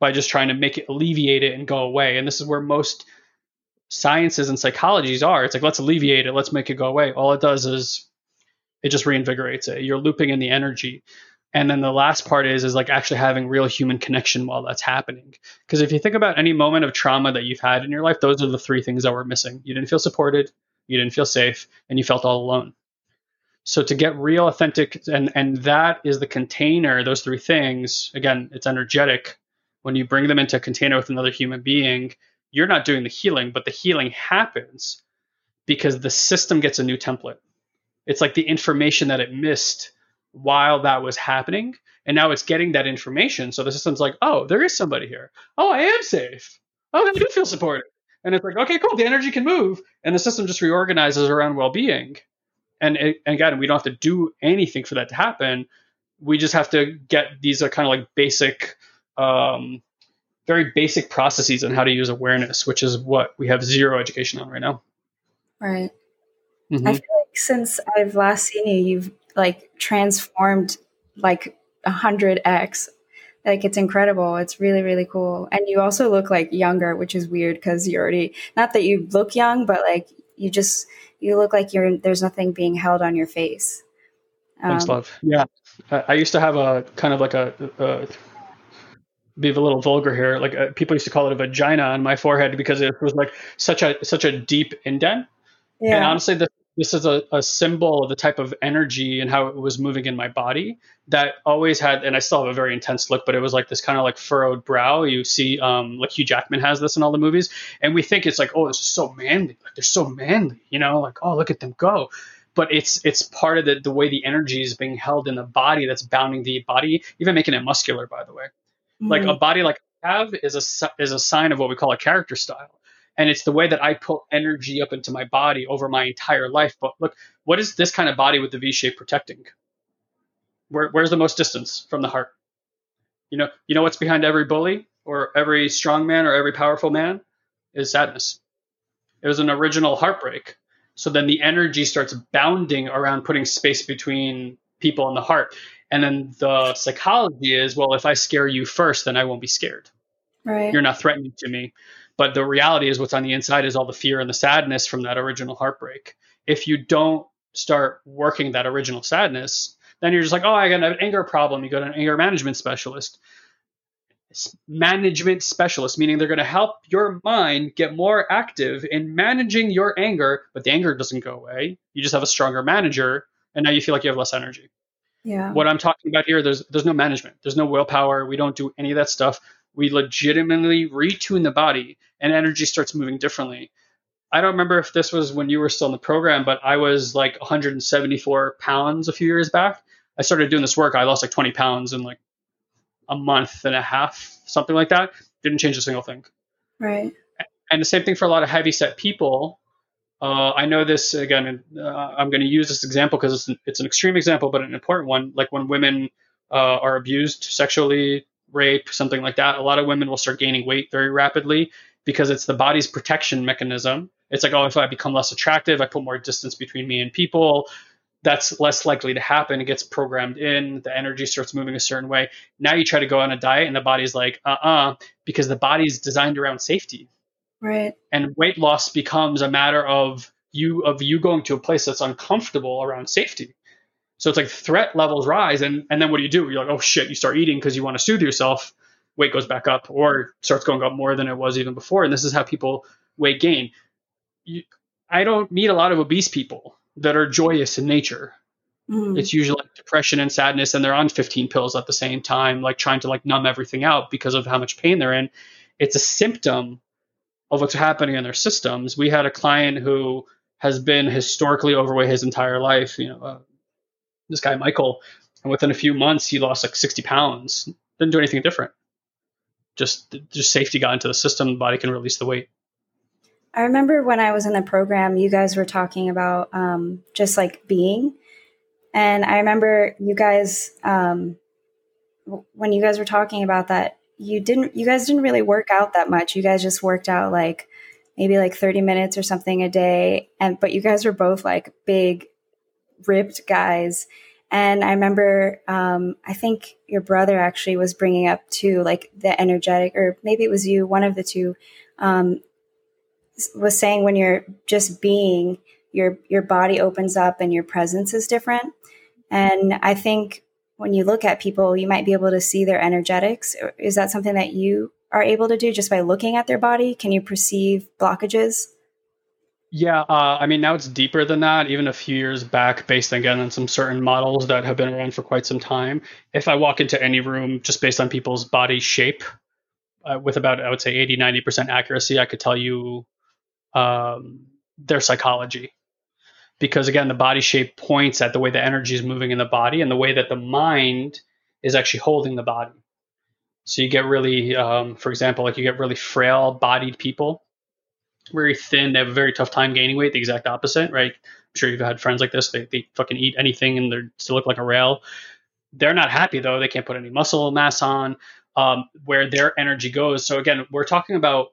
by just trying to make it alleviate it and go away. And this is where most sciences and psychologies are. It's like let's alleviate it, let's make it go away. All it does is it just reinvigorates it. You're looping in the energy. And then the last part is is like actually having real human connection while that's happening. Because if you think about any moment of trauma that you've had in your life, those are the three things that were missing. You didn't feel supported, you didn't feel safe, and you felt all alone. So to get real authentic and and that is the container, those three things, again, it's energetic. When you bring them into a container with another human being, you're not doing the healing, but the healing happens because the system gets a new template. It's like the information that it missed while that was happening. And now it's getting that information. So the system's like, oh, there is somebody here. Oh, I am safe. Oh, I do feel supported. And it's like, okay, cool. The energy can move. And the system just reorganizes around well being. And, and again, we don't have to do anything for that to happen. We just have to get these are kind of like basic, um, very basic processes on how to use awareness, which is what we have zero education on right now. Right. Mm-hmm. I feel like since I've last seen you, you've like transformed like a hundred X. Like it's incredible. It's really, really cool. And you also look like younger, which is weird because you're already not that you look young, but like you just you look like you're there's nothing being held on your face. Um, Thanks, love. Yeah, I, I, used to have a kind of like a, a be a little vulgar here. Like uh, people used to call it a vagina on my forehead because it was like such a such a deep indent. Yeah. And honestly, the this is a, a symbol of the type of energy and how it was moving in my body that always had and i still have a very intense look but it was like this kind of like furrowed brow. You see um, like hugh jackman has this in all the movies and we think it's like oh this is so manly like they're so manly you know like oh look at them go. But it's it's part of the, the way the energy is being held in the body that's bounding the body even making it muscular by the way. Mm-hmm. like a body like I have is a is a sign of what we call a character style and it's the way that I pull energy up into my body over my entire life. But look, what is this kind of body with the V shape protecting? Where, where's the most distance from the heart? You know, you know what's behind every bully or every strong man or every powerful man is sadness. It was an original heartbreak. So then the energy starts bounding around putting space between people and the heart. And then the psychology is, well, if I scare you first, then I won't be scared. Right. You're not threatening to me. But the reality is, what's on the inside is all the fear and the sadness from that original heartbreak. If you don't start working that original sadness, then you're just like, oh, I got an anger problem. You go to an anger management specialist. Management specialist, meaning they're going to help your mind get more active in managing your anger, but the anger doesn't go away. You just have a stronger manager, and now you feel like you have less energy. Yeah. What I'm talking about here, there's there's no management. There's no willpower. We don't do any of that stuff we legitimately retune the body and energy starts moving differently. I don't remember if this was when you were still in the program, but I was like 174 pounds a few years back. I started doing this work. I lost like 20 pounds in like a month and a half, something like that. Didn't change a single thing. Right. And the same thing for a lot of heavy set people. Uh, I know this again. Uh, I'm going to use this example because it's, it's, an extreme example, but an important one. Like when women uh, are abused sexually, rape, something like that, a lot of women will start gaining weight very rapidly because it's the body's protection mechanism. It's like, oh, if I become less attractive, I put more distance between me and people. That's less likely to happen. It gets programmed in. The energy starts moving a certain way. Now you try to go on a diet, and the body's like, uh uh-uh, uh, because the body's designed around safety. Right. And weight loss becomes a matter of you of you going to a place that's uncomfortable around safety. So it's like threat levels rise, and and then what do you do? You're like, oh shit, you start eating because you want to soothe yourself. Weight goes back up, or starts going up more than it was even before. And this is how people weight gain. You, I don't meet a lot of obese people that are joyous in nature. Mm. It's usually like depression and sadness, and they're on 15 pills at the same time, like trying to like numb everything out because of how much pain they're in. It's a symptom of what's happening in their systems. We had a client who has been historically overweight his entire life. You know, uh, this guy Michael, and within a few months he lost like 60 pounds. Didn't do anything different. Just just safety got into the system. The body can release the weight. I remember when I was in the program, you guys were talking about um, just like being, and I remember you guys um, when you guys were talking about that. You didn't. You guys didn't really work out that much. You guys just worked out like maybe like 30 minutes or something a day and but you guys were both like big ripped guys and i remember um, i think your brother actually was bringing up too like the energetic or maybe it was you one of the two um, was saying when you're just being your your body opens up and your presence is different and i think when you look at people you might be able to see their energetics is that something that you are able to do just by looking at their body? Can you perceive blockages? Yeah, uh, I mean, now it's deeper than that. Even a few years back, based again on some certain models that have been around for quite some time. If I walk into any room just based on people's body shape, uh, with about, I would say, 80, 90% accuracy, I could tell you um, their psychology. Because again, the body shape points at the way the energy is moving in the body and the way that the mind is actually holding the body. So you get really, um, for example, like you get really frail bodied people, very thin. They have a very tough time gaining weight. The exact opposite, right? I'm sure you've had friends like this. They, they fucking eat anything and they still look like a rail. They're not happy though. They can't put any muscle mass on. Um, where their energy goes. So again, we're talking about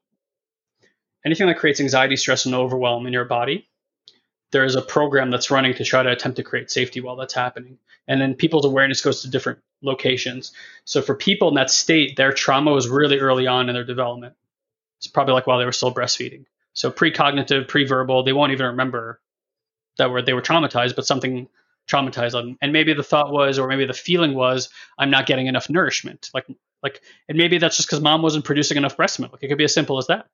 anything that creates anxiety, stress, and overwhelm in your body there is a program that's running to try to attempt to create safety while that's happening. And then people's awareness goes to different locations. So for people in that state, their trauma was really early on in their development. It's probably like while they were still breastfeeding. So precognitive, pre-verbal, they won't even remember that were they were traumatized, but something traumatized them. And maybe the thought was, or maybe the feeling was, I'm not getting enough nourishment. Like like and maybe that's just because mom wasn't producing enough breast milk. it could be as simple as that.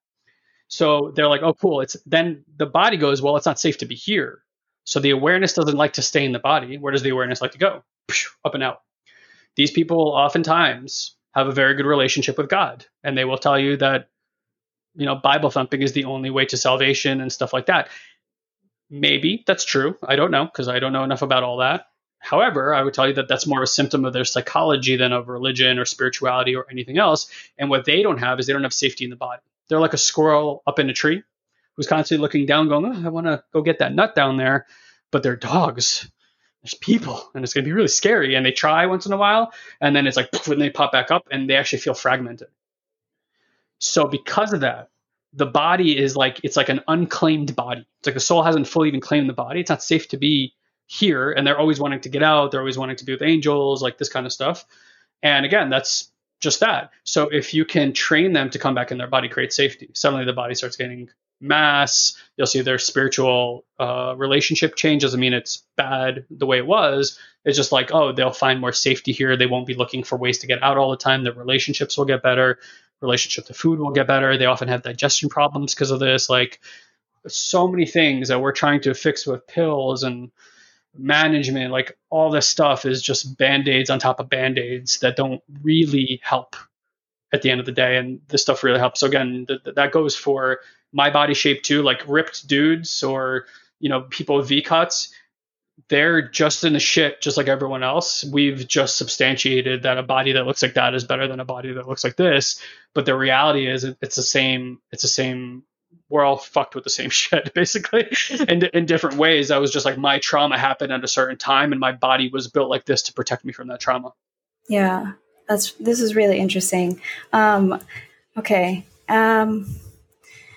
So they're like, oh, cool. It's then the body goes, well, it's not safe to be here. So the awareness doesn't like to stay in the body. Where does the awareness like to go? Up and out. These people oftentimes have a very good relationship with God, and they will tell you that, you know, Bible thumping is the only way to salvation and stuff like that. Maybe that's true. I don't know because I don't know enough about all that. However, I would tell you that that's more a symptom of their psychology than of religion or spirituality or anything else. And what they don't have is they don't have safety in the body. They're like a squirrel up in a tree who's constantly looking down, going, oh, I want to go get that nut down there. But they're dogs. There's people, and it's going to be really scary. And they try once in a while, and then it's like, when they pop back up, and they actually feel fragmented. So, because of that, the body is like it's like an unclaimed body. It's like the soul hasn't fully even claimed the body. It's not safe to be here, and they're always wanting to get out. They're always wanting to be with angels, like this kind of stuff. And again, that's just that. So if you can train them to come back in their body, create safety, suddenly the body starts gaining mass. You'll see their spiritual uh, relationship change. Doesn't mean it's bad the way it was. It's just like, oh, they'll find more safety here. They won't be looking for ways to get out all the time. Their relationships will get better. Relationship to food will get better. They often have digestion problems because of this. Like so many things that we're trying to fix with pills and management, like all this stuff is just band aids on top of band aids that don't really help at the end of the day. And this stuff really helps. So again, th- that goes for my body shape too, like ripped dudes or, you know, people with V cuts. They're just in the shit, just like everyone else. We've just substantiated that a body that looks like that is better than a body that looks like this. But the reality is, it's the same. It's the same we're all fucked with the same (laughs) shit basically (laughs) in, in different ways i was just like my trauma happened at a certain time and my body was built like this to protect me from that trauma yeah that's this is really interesting um okay um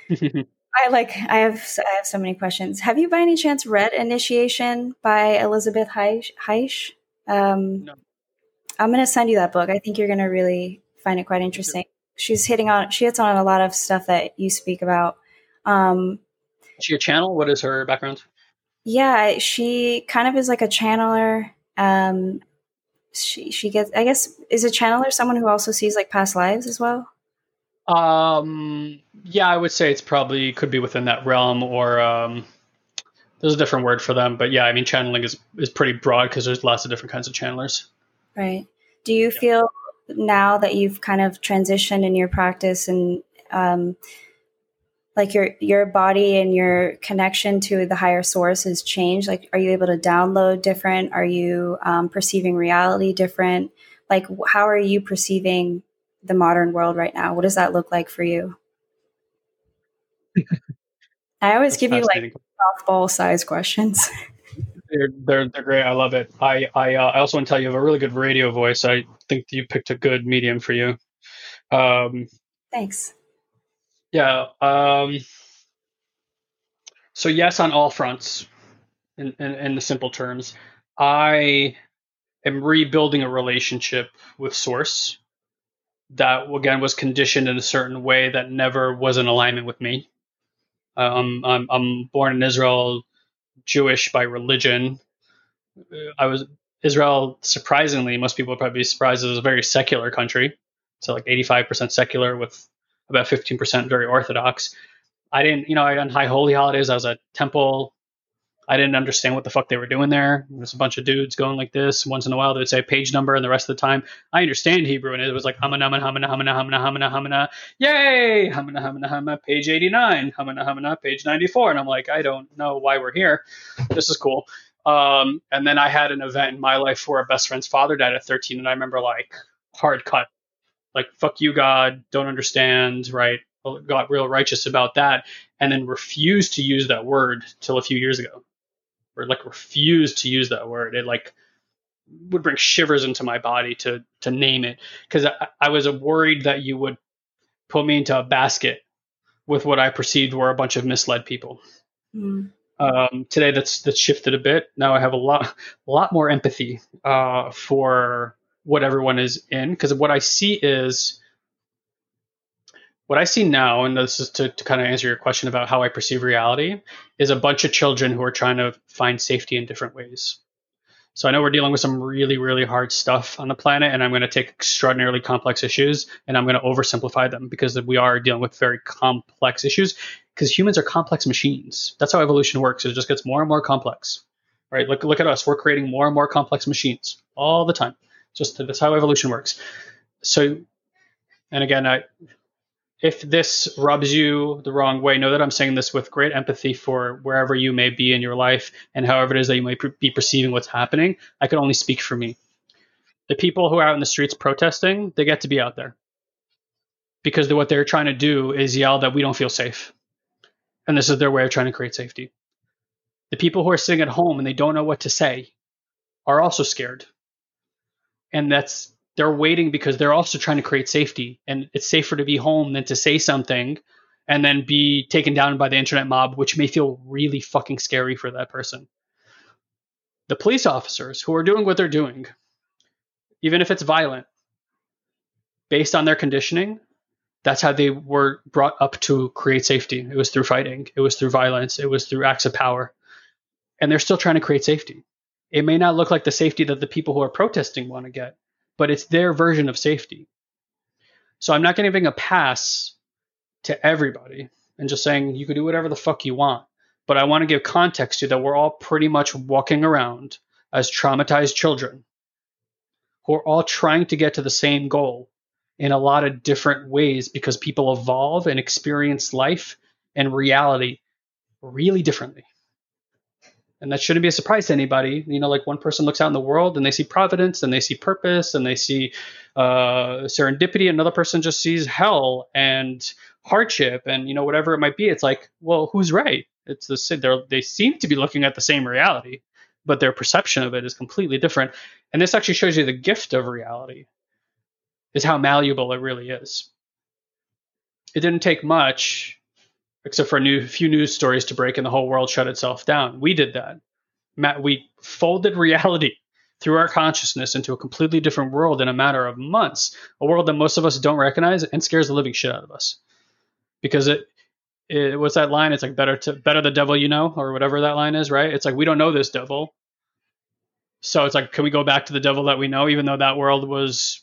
(laughs) i like i have i have so many questions have you by any chance read initiation by elizabeth haich? um no. i'm going to send you that book i think you're going to really find it quite interesting she's hitting on she hits on a lot of stuff that you speak about um, is she a channel? What is her background? Yeah, she kind of is like a channeler. Um, she she gets I guess is a channeler someone who also sees like past lives as well. Um, yeah, I would say it's probably could be within that realm, or um, there's a different word for them. But yeah, I mean, channeling is is pretty broad because there's lots of different kinds of channelers. Right. Do you yeah. feel now that you've kind of transitioned in your practice and um, like your your body and your connection to the higher source has changed like are you able to download different are you um, perceiving reality different like how are you perceiving the modern world right now? What does that look like for you? I always That's give you like softball size questions. They're, they're, they're great. I love it. I I, uh, I also want to tell you, you have a really good radio voice. I think you picked a good medium for you. Um, thanks. yeah. Um, so yes, on all fronts, in, in, in the simple terms, I am rebuilding a relationship with Source that again was conditioned in a certain way that never was in alignment with me. Um, I'm, I'm born in Israel, Jewish by religion. I was Israel. Surprisingly, most people probably be surprised. Is a very secular country. So like 85% secular with about 15% very Orthodox. I didn't, you know, I on high holy holidays, I was at temple. I didn't understand what the fuck they were doing there. There was a bunch of dudes going like this. Once in a while, they would say page number, and the rest of the time, I understand Hebrew, and it was like hamana hamana hamana hamana hamana hamana yay, hamana hamana hamana, page eighty nine, hamana hamana, page ninety four, and I'm like, I don't know why we're here. This is cool. Um, and then I had an event in my life where a best friend's father died at 13, and I remember like hard cut. Like fuck you god. Don't understand right? Got real righteous about that and then refused to use that word till a few years ago or like refused to use that word it like would bring shivers into my body to to name it because I, I was worried that you would put me into a basket with what I perceived were a bunch of misled people. Mm. Um, today, that's that's shifted a bit. Now I have a lot a lot more empathy uh, for what everyone is in because what I see is what I see now, and this is to, to kind of answer your question about how I perceive reality, is a bunch of children who are trying to find safety in different ways. So I know we're dealing with some really, really hard stuff on the planet, and I'm going to take extraordinarily complex issues and I'm going to oversimplify them because we are dealing with very complex issues because humans are complex machines. That's how evolution works. It just gets more and more complex. Right? Look, look at us. We're creating more and more complex machines all the time. Just that's how evolution works. So, and again, I, if this rubs you the wrong way, know that I'm saying this with great empathy for wherever you may be in your life and however it is that you might be perceiving what's happening. I can only speak for me. The people who are out in the streets protesting, they get to be out there because what they're trying to do is yell that we don't feel safe. And this is their way of trying to create safety. The people who are sitting at home and they don't know what to say are also scared and that's they're waiting because they're also trying to create safety. And it's safer to be home than to say something and then be taken down by the internet mob which may feel really fucking scary for that person. The police officers who are doing what they're doing even if it's violent based on their conditioning that's how they were brought up to create safety. It was through fighting. It was through violence. It was through acts of power. And they're still trying to create safety. It may not look like the safety that the people who are protesting want to get, but it's their version of safety. So I'm not giving a pass to everybody and just saying you can do whatever the fuck you want. But I want to give context to that we're all pretty much walking around as traumatized children who are all trying to get to the same goal in a lot of different ways because people evolve and experience life and reality really differently and that shouldn't be a surprise to anybody. You know, like one person looks out in the world and they see providence and they see purpose and they see uh, serendipity. Another person just sees hell and hardship and you know whatever it might be. It's like, well, who's right? It's the they they seem to be looking at the same reality, but their perception of it is completely different. And this actually shows you the gift of reality is how malleable it really is. It didn't take much except for a new, few news stories to break and the whole world shut itself down. We did that. Matt, we folded reality through our consciousness into a completely different world in a matter of months, a world that most of us don't recognize and scares the living shit out of us. Because it, it what's that line? It's like better to better the devil you know, or whatever that line is, right? It's like we don't know this devil. So it's like, can we go back to the devil that we know, even though that world was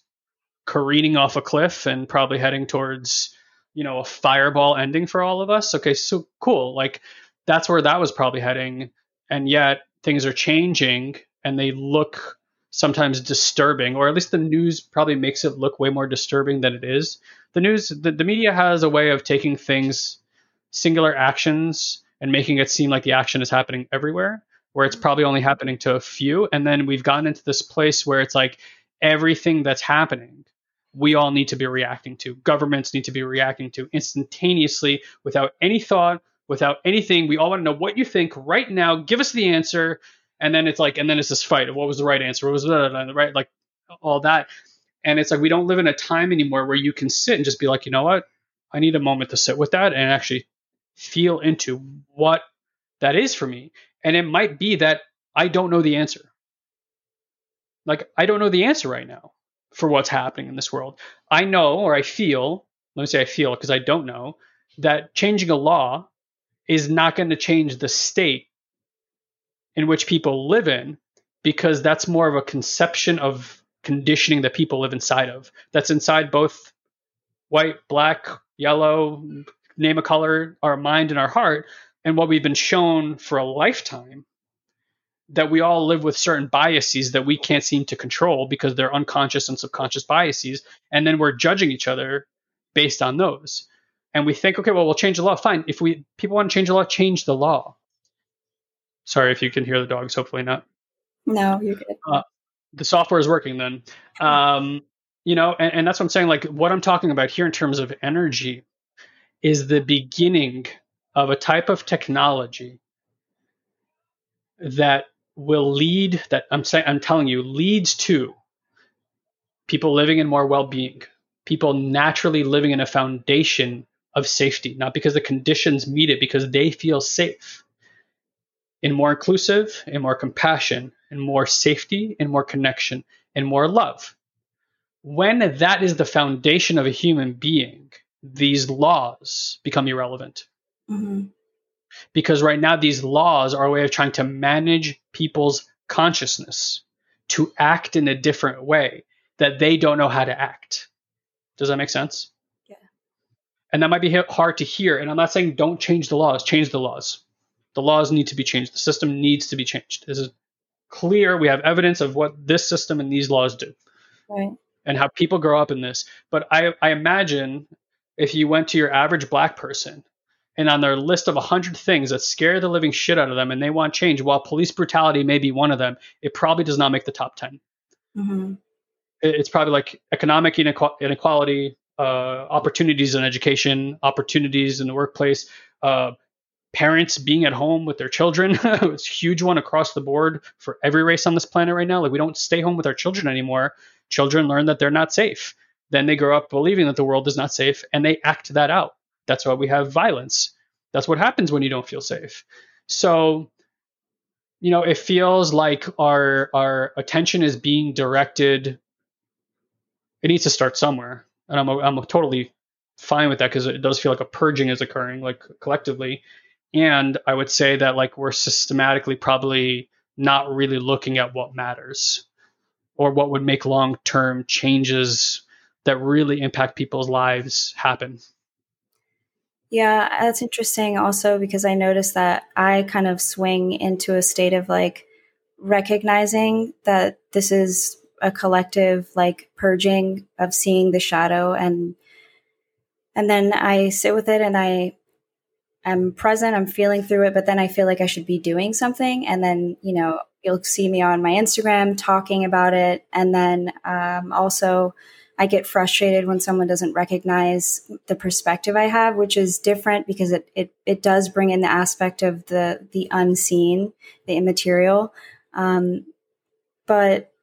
careening off a cliff and probably heading towards you know a fireball ending for all of us. Okay so cool. Like that's where that was probably heading. And yet things are changing and they look sometimes disturbing or at least the news probably makes it look way more disturbing than it is. The news the, the media has a way of taking things singular actions and making it seem like the action is happening everywhere, where it's mm-hmm. probably only happening to a few. And then we've gotten into this place where it's like everything that's happening, we all need to be reacting to. Governments need to be reacting to instantaneously without any thought, without anything. We all want to know what you think right now. Give us the answer. And then it's like, and then it's this fight. Of what was the right answer? What was the right? Like all that. And it's like we don't live in a time anymore where you can sit and just be like, you know what? I need a moment to sit with that and actually feel into what that is for me. And it might be that I don't know the answer. Like, I don't know the answer right now for what's happening in this world. I know, or I feel, let me say I feel because I don't know, that changing a law is not going to change the state in which people live in because that's more of a conception of conditioning that people live inside of. That's inside both white, black, yellow, name a color, our mind and our heart, and what we've been shown for a lifetime that we all live with certain biases that we can't seem to control because they're unconscious and subconscious biases. And then we're judging each other based on those. And we think, okay, well, we'll change the law. Fine. If we people want to change the law, change the law. Sorry if you can hear the dogs. Hopefully not. No, you're good. Uh, the software is working then. Um, you know, and, and that's what I'm saying. Like what I'm talking about here in terms of energy is the beginning of a type of technology that will lead that I'm saying I'm telling you leads to people living in more well-being, people naturally living in a foundation of safety, not because the conditions meet it, because they feel safe. In more inclusive, in more compassion, in more safety, in more connection, in more love. When that is the foundation of a human being, these laws become irrelevant. Mm-hmm. Because right now, these laws are a way of trying to manage people's consciousness to act in a different way that they don't know how to act. Does that make sense? Yeah. And that might be hard to hear. And I'm not saying don't change the laws, change the laws. The laws need to be changed. The system needs to be changed. This is clear. We have evidence of what this system and these laws do. Right. And how people grow up in this. But I, I imagine if you went to your average black person and on their list of 100 things that scare the living shit out of them and they want change, while police brutality may be one of them, it probably does not make the top 10. Mm-hmm. It's probably like economic inequality, uh, opportunities in education, opportunities in the workplace, uh, parents being at home with their children. (laughs) it's a huge one across the board for every race on this planet right now. Like we don't stay home with our children anymore. Children learn that they're not safe. Then they grow up believing that the world is not safe and they act that out. That's why we have violence. That's what happens when you don't feel safe. So, you know, it feels like our our attention is being directed. It needs to start somewhere, and I'm I'm totally fine with that because it does feel like a purging is occurring, like collectively. And I would say that like we're systematically probably not really looking at what matters or what would make long term changes that really impact people's lives happen. Yeah, that's interesting also because I noticed that I kind of swing into a state of like recognizing that this is a collective like purging of seeing the shadow and and then I sit with it and I I'm present, I'm feeling through it, but then I feel like I should be doing something and then, you know, you'll see me on my Instagram talking about it and then um, also I get frustrated when someone doesn't recognize the perspective I have, which is different because it it, it does bring in the aspect of the the unseen, the immaterial. Um, but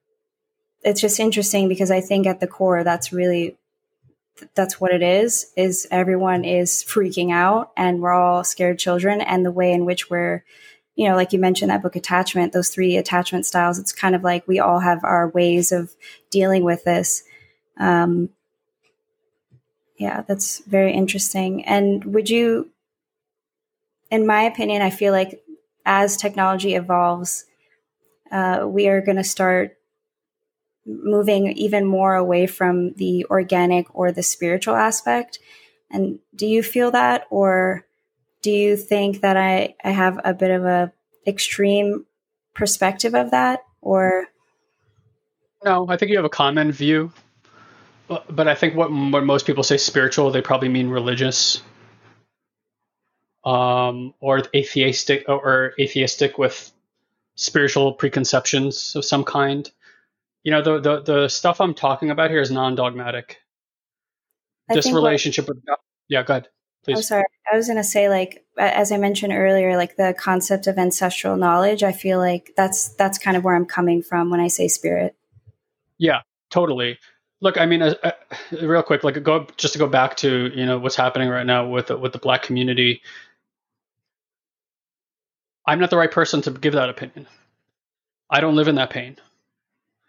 it's just interesting because I think at the core that's really that's what it is is everyone is freaking out and we're all scared children and the way in which we're you know like you mentioned that book attachment those three attachment styles it's kind of like we all have our ways of dealing with this um, yeah, that's very interesting. And would you, in my opinion, I feel like as technology evolves, uh, we are going to start moving even more away from the organic or the spiritual aspect. And do you feel that, or do you think that I, I have a bit of a extreme perspective of that, or? No, I think you have a common view but I think what what most people say spiritual, they probably mean religious. um, or atheistic or atheistic with spiritual preconceptions of some kind. You know, the the, the stuff I'm talking about here is non-dogmatic. This relationship what, with God. Yeah, go ahead. Please. I'm sorry. I was going to say, like, as I mentioned earlier, like the concept of ancestral knowledge. I feel like that's that's kind of where I'm coming from when I say spirit. Yeah, totally. Look, I mean, uh, uh, real quick, like, go just to go back to you know what's happening right now with with the black community. I'm not the right person to give that opinion. I don't live in that pain,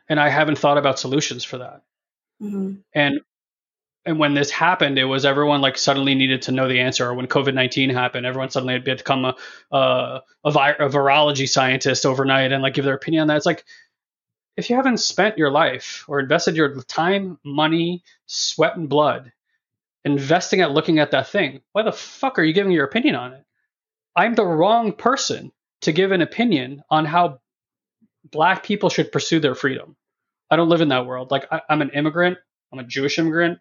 and I haven't thought about solutions for that. Mm-hmm. And and when this happened, it was everyone like suddenly needed to know the answer. Or when COVID nineteen happened, everyone suddenly had become a a, a, vi- a virology scientist overnight and like give their opinion on that. It's like if you haven't spent your life or invested your time, money, sweat, and blood investing at looking at that thing, why the fuck are you giving your opinion on it? I'm the wrong person to give an opinion on how black people should pursue their freedom. I don't live in that world. Like I, I'm an immigrant. I'm a Jewish immigrant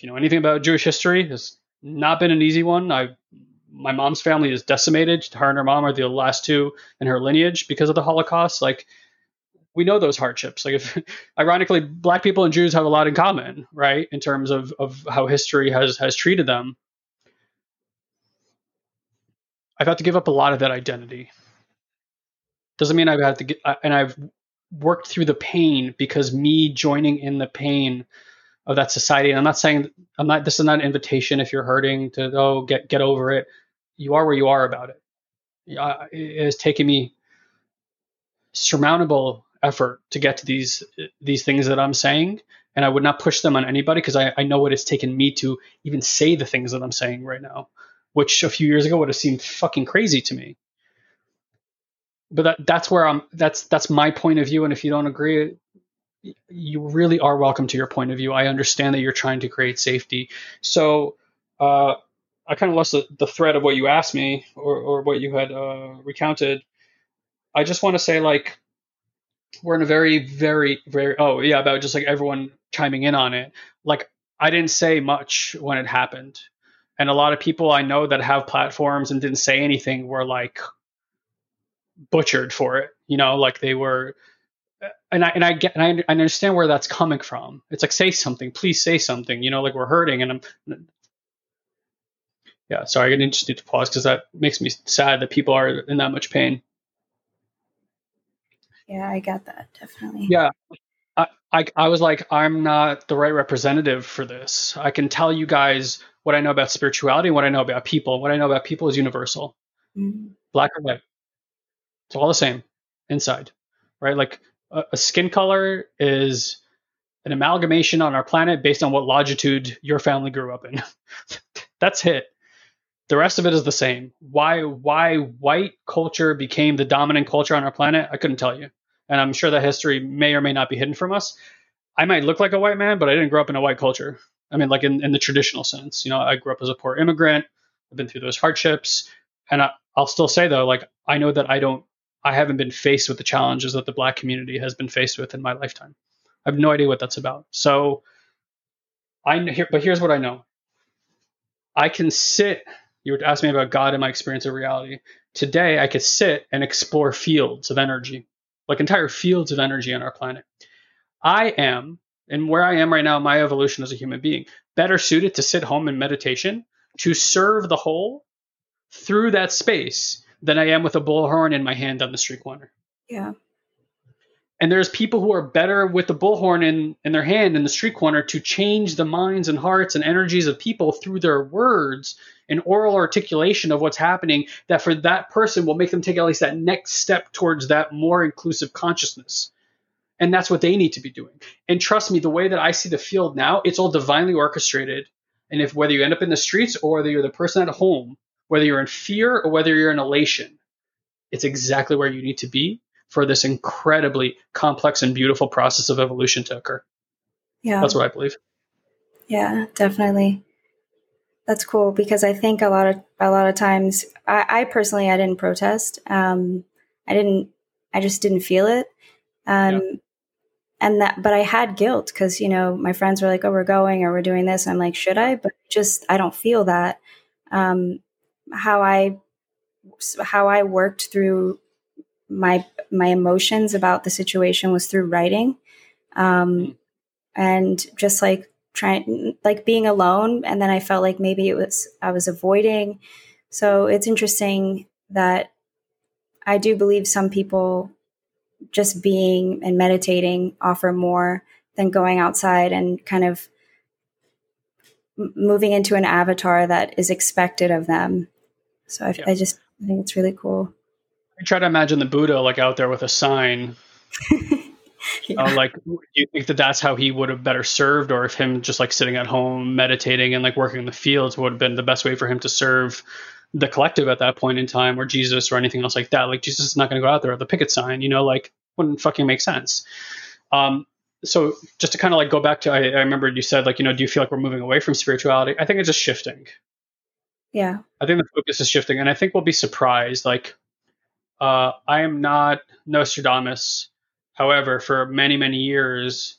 if you know anything about Jewish history, it's not been an easy one. I my mom's family is decimated. Her and her mom are the last two in her lineage because of the Holocaust. Like we know those hardships. Like if (laughs) ironically, black people and Jews have a lot in common, right? In terms of, of how history has has treated them. I've had to give up a lot of that identity. Doesn't mean I've had to get and I've worked through the pain because me joining in the pain of that society. And I'm not saying I'm not. This is not an invitation if you're hurting to oh get get over it. You are where you are about it. It has taken me surmountable effort to get to these these things that I'm saying, and I would not push them on anybody because I, I know what it's taken me to even say the things that I'm saying right now, which a few years ago would have seemed fucking crazy to me. But that that's where I'm. That's that's my point of view, and if you don't agree, you really are welcome to your point of view. I understand that you're trying to create safety. So uh, I kind of lost the, the, thread of what you asked me or, or what you had uh, recounted. I just want to say, like, we're in a very, very, very, oh, yeah, about just like everyone chiming in on it. Like, I didn't say much when it happened. And a lot of people I know that have platforms and didn't say anything were like butchered for it. You know, like they were uh, and I and I get and I, I understand where that's coming from. It's like say something, please say something. You know, like we're hurting, and I'm. Yeah, sorry, I just need to pause because that makes me sad that people are in that much pain. Yeah, I got that definitely. Yeah, I, I, I was like, I'm not the right representative for this. I can tell you guys what I know about spirituality, what I know about people. What I know about people is universal, mm-hmm. black or white. It's all the same inside, right? Like a skin color is an amalgamation on our planet based on what longitude your family grew up in. (laughs) That's it. The rest of it is the same. Why why white culture became the dominant culture on our planet, I couldn't tell you. And I'm sure that history may or may not be hidden from us. I might look like a white man, but I didn't grow up in a white culture. I mean, like in, in the traditional sense. You know, I grew up as a poor immigrant. I've been through those hardships. And I, I'll still say though, like I know that I don't I haven't been faced with the challenges that the black community has been faced with in my lifetime. I have no idea what that's about. So I here, but here's what I know. I can sit. You would ask me about God and my experience of reality. Today, I could sit and explore fields of energy, like entire fields of energy on our planet. I am, and where I am right now, my evolution as a human being, better suited to sit home in meditation to serve the whole through that space than I am with a bullhorn in my hand on the street corner. Yeah. And there's people who are better with the bullhorn in, in their hand in the street corner to change the minds and hearts and energies of people through their words and oral articulation of what's happening that for that person will make them take at least that next step towards that more inclusive consciousness. And that's what they need to be doing. And trust me, the way that I see the field now, it's all divinely orchestrated. And if whether you end up in the streets or whether you're the person at home whether you're in fear or whether you're in elation, it's exactly where you need to be for this incredibly complex and beautiful process of evolution to occur. Yeah. That's what I believe. Yeah, definitely. That's cool because I think a lot of a lot of times I, I personally I didn't protest. Um, I didn't I just didn't feel it. Um, yeah. and that but I had guilt because you know my friends were like, Oh, we're going or we're doing this. I'm like, should I? But just I don't feel that. Um, how I how I worked through my my emotions about the situation was through writing, um, and just like trying like being alone, and then I felt like maybe it was I was avoiding. So it's interesting that I do believe some people just being and meditating offer more than going outside and kind of moving into an avatar that is expected of them. So I, yeah. I just I think it's really cool. I try to imagine the Buddha like out there with a sign. (laughs) (laughs) yeah. uh, like, do you think that that's how he would have better served, or if him just like sitting at home meditating and like working in the fields would have been the best way for him to serve the collective at that point in time, or Jesus or anything else like that? Like Jesus is not going to go out there with a picket sign, you know, like wouldn't fucking make sense. Um, so just to kind of like go back to, I, I remember you said like, you know, do you feel like we're moving away from spirituality? I think it's just shifting. Yeah. I think the focus is shifting, and I think we'll be surprised. Like, uh, I am not Nostradamus. However, for many, many years,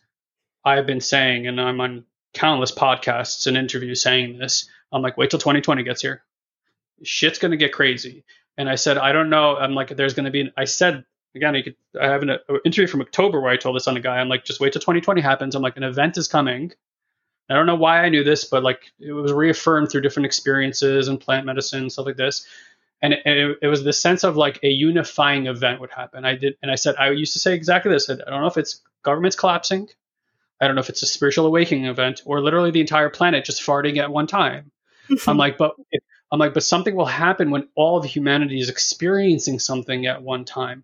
I've been saying, and I'm on countless podcasts and interviews saying this. I'm like, wait till 2020 gets here. Shit's gonna get crazy. And I said, I don't know. I'm like, there's gonna be. an, I said again, you could. I have an uh, interview from October where I told this on a guy. I'm like, just wait till 2020 happens. I'm like, an event is coming I don't know why I knew this, but like it was reaffirmed through different experiences and plant medicine stuff like this. And it, it, was the sense of like a unifying event would happen. I did, and I said I used to say exactly this. I don't know if it's governments collapsing, I don't know if it's a spiritual awakening event, or literally the entire planet just farting at one time. (laughs) I'm like, but I'm like, but something will happen when all of humanity is experiencing something at one time.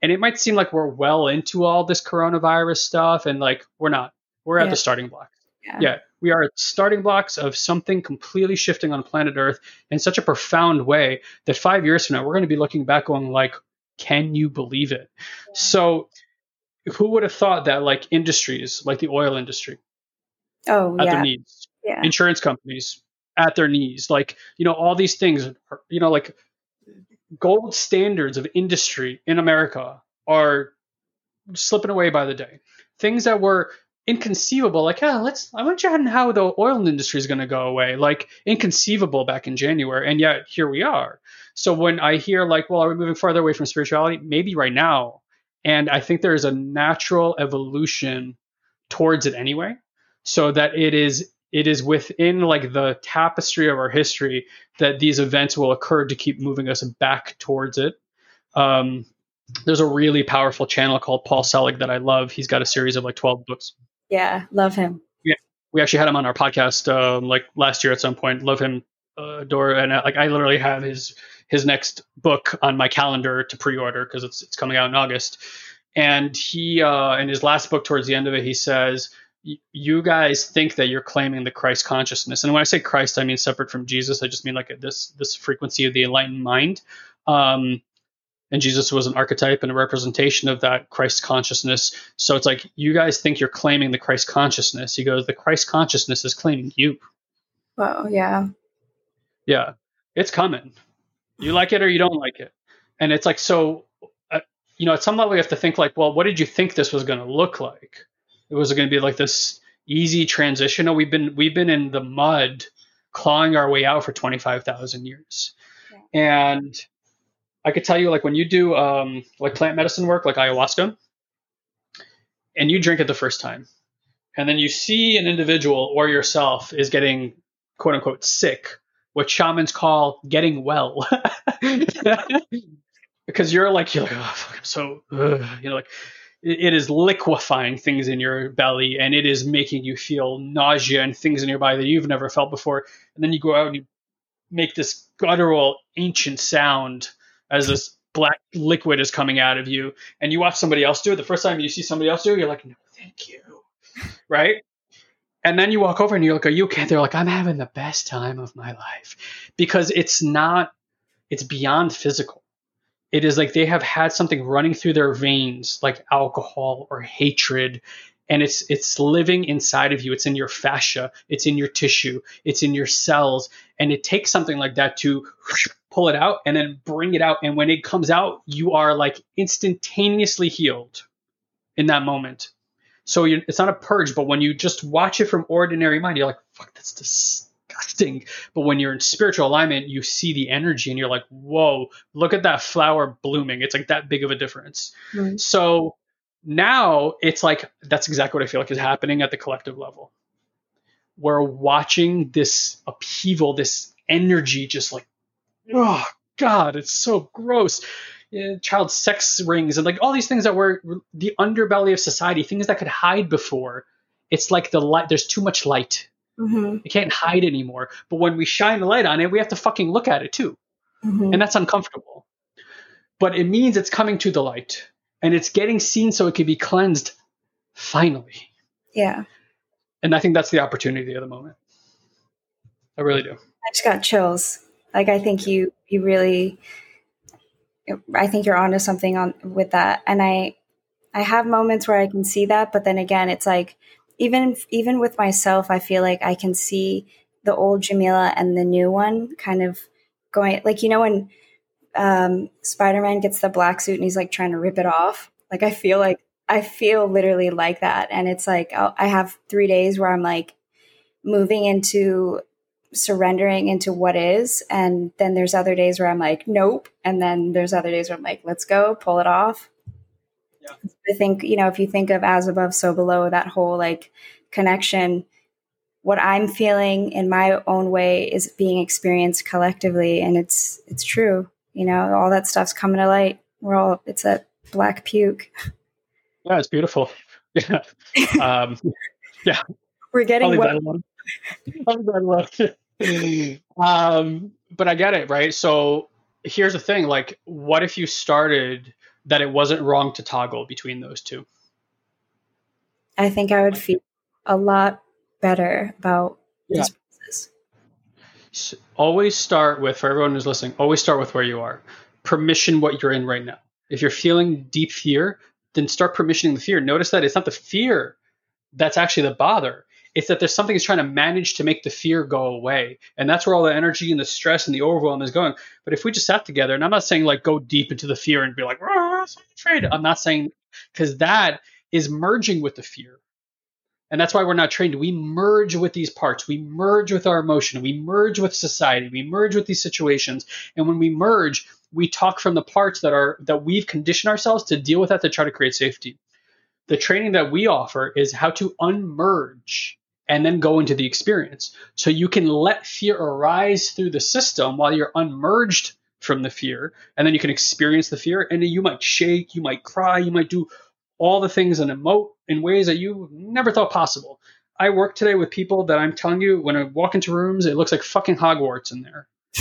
And it might seem like we're well into all this coronavirus stuff, and like we're not. We're at yeah. the starting block. Yeah. yeah. we are starting blocks of something completely shifting on planet Earth in such a profound way that five years from now we're going to be looking back going like, can you believe it? Yeah. So, who would have thought that like industries like the oil industry, oh at yeah, their knees, yeah. insurance companies at their knees, like you know all these things, are, you know like gold standards of industry in America are slipping away by the day. Things that were inconceivable. Like, yeah, let's. I wonder how the oil industry is going to go away. Like, inconceivable back in January, and yet here we are. So when I hear like, well, are we moving farther away from spirituality? Maybe right now, and I think there is a natural evolution towards it anyway, so that it is it is within like the tapestry of our history that these events will occur to keep moving us back towards it. Um, there's a really powerful channel called Paul Selig that I love. He's got a series of like 12 books. Yeah, love him. Yeah, we actually had him on our podcast um, like last year at some point. Love him, uh, adore, and uh, like I literally have his his next book on my calendar to pre-order because it's it's coming out in August. And he uh, in his last book, towards the end of it, he says, "You guys think that you're claiming the Christ consciousness, and when I say Christ, I mean separate from Jesus. I just mean like this this frequency of the enlightened mind." Um, and Jesus was an archetype and a representation of that Christ consciousness. So it's like you guys think you're claiming the Christ consciousness. He goes, the Christ consciousness is claiming you. Well, yeah. Yeah, it's coming. You like it or you don't like it, and it's like so. Uh, you know, at some level, you have to think like, well, what did you think this was going to look like? It was going to be like this easy transition. No, we've been we've been in the mud, clawing our way out for twenty five thousand years, yeah. and I could tell you, like when you do um, like plant medicine work, like ayahuasca, and you drink it the first time, and then you see an individual or yourself is getting quote unquote sick, what shamans call getting well, (laughs) because you're like you're like oh, fuck, I'm so you know like it is liquefying things in your belly and it is making you feel nausea and things in your body that you've never felt before, and then you go out and you make this guttural ancient sound as this black liquid is coming out of you and you watch somebody else do it. The first time you see somebody else do it you're like no thank you. (laughs) Right? And then you walk over and you're like are you okay they're like i'm having the best time of my life. Because it's not it's beyond physical. It is like they have had something running through their veins like alcohol or hatred and it's it's living inside of you. It's in your fascia. It's in your tissue. It's in your cells. And it takes something like that to pull it out and then bring it out and when it comes out you are like instantaneously healed in that moment so it's not a purge but when you just watch it from ordinary mind you're like fuck that's disgusting. But when you're in spiritual alignment, you see the energy and you're like, whoa, look at that flower blooming. It's like that big of a difference. Mm-hmm. So now it's like that's exactly what I feel like is happening at the collective level. We're watching this upheaval, this energy just like, oh God, it's so gross. Yeah, child sex rings and like all these things that were the underbelly of society, things that could hide before. It's like the light, there's too much light. Mm-hmm. It can't hide anymore. But when we shine the light on it, we have to fucking look at it too. Mm-hmm. And that's uncomfortable. But it means it's coming to the light and it's getting seen so it can be cleansed finally. Yeah. And I think that's the opportunity of the moment. I really do. I just got chills. Like I think you you really I think you're onto something on with that. And I I have moments where I can see that, but then again, it's like even even with myself, I feel like I can see the old Jamila and the new one kind of going like you know when um, Spider-Man gets the black suit and he's like trying to rip it off. Like I feel like I feel literally like that, and it's like I'll, I have three days where I'm like moving into surrendering into what is, and then there's other days where I'm like nope, and then there's other days where I'm like let's go, pull it off. Yeah. I think you know if you think of as above, so below, that whole like connection what I'm feeling in my own way is being experienced collectively and it's it's true you know, all that stuff's coming to light. We're all, it's a black puke. Yeah, it's beautiful. (laughs) Yeah. Um, (laughs) yeah. We're getting what. Um, but I get it, right? So here's the thing like, what if you started that it wasn't wrong to toggle between those two? I think I would feel a lot better about yeah. always start with for everyone who's listening always start with where you are. Permission what you're in right now. If you're feeling deep fear then start permissioning the fear. Notice that it's not the fear that's actually the bother it's that there's something that's trying to manage to make the fear go away and that's where all the energy and the stress and the overwhelm is going but if we just sat together and i'm not saying like go deep into the fear and be like I'm afraid i'm not saying because that is merging with the fear and that's why we're not trained. We merge with these parts. We merge with our emotion. We merge with society. We merge with these situations. And when we merge, we talk from the parts that are that we've conditioned ourselves to deal with that to try to create safety. The training that we offer is how to unmerge and then go into the experience. So you can let fear arise through the system while you're unmerged from the fear, and then you can experience the fear. And you might shake, you might cry, you might do all the things and emote in ways that you never thought possible. I work today with people that I'm telling you, when I walk into rooms, it looks like fucking Hogwarts in there. (laughs)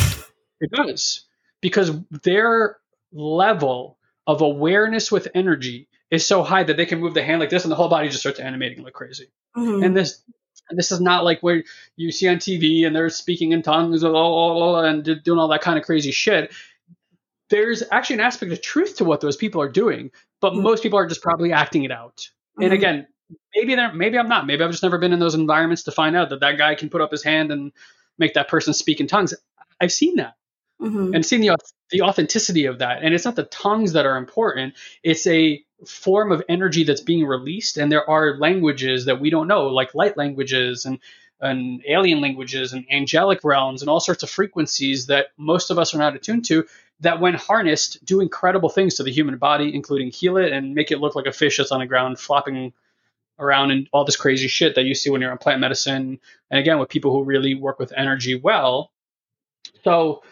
it does. Because their level of awareness with energy is so high that they can move the hand like this and the whole body just starts animating like crazy. Mm-hmm. And this and this is not like where you see on TV and they're speaking in tongues and doing all that kind of crazy shit there's actually an aspect of truth to what those people are doing, but mm-hmm. most people are just probably acting it out. Mm-hmm. And again, maybe they're maybe I'm not. Maybe I've just never been in those environments to find out that that guy can put up his hand and make that person speak in tongues. I've seen that mm-hmm. and seen the the authenticity of that. And it's not the tongues that are important. It's a form of energy that's being released, and there are languages that we don't know, like light languages and and alien languages and angelic realms and all sorts of frequencies that most of us are not attuned to that when harnessed do incredible things to the human body including heal it and make it look like a fish that's on the ground flopping around and all this crazy shit that you see when you're on plant medicine. And again with people who really work with energy well. So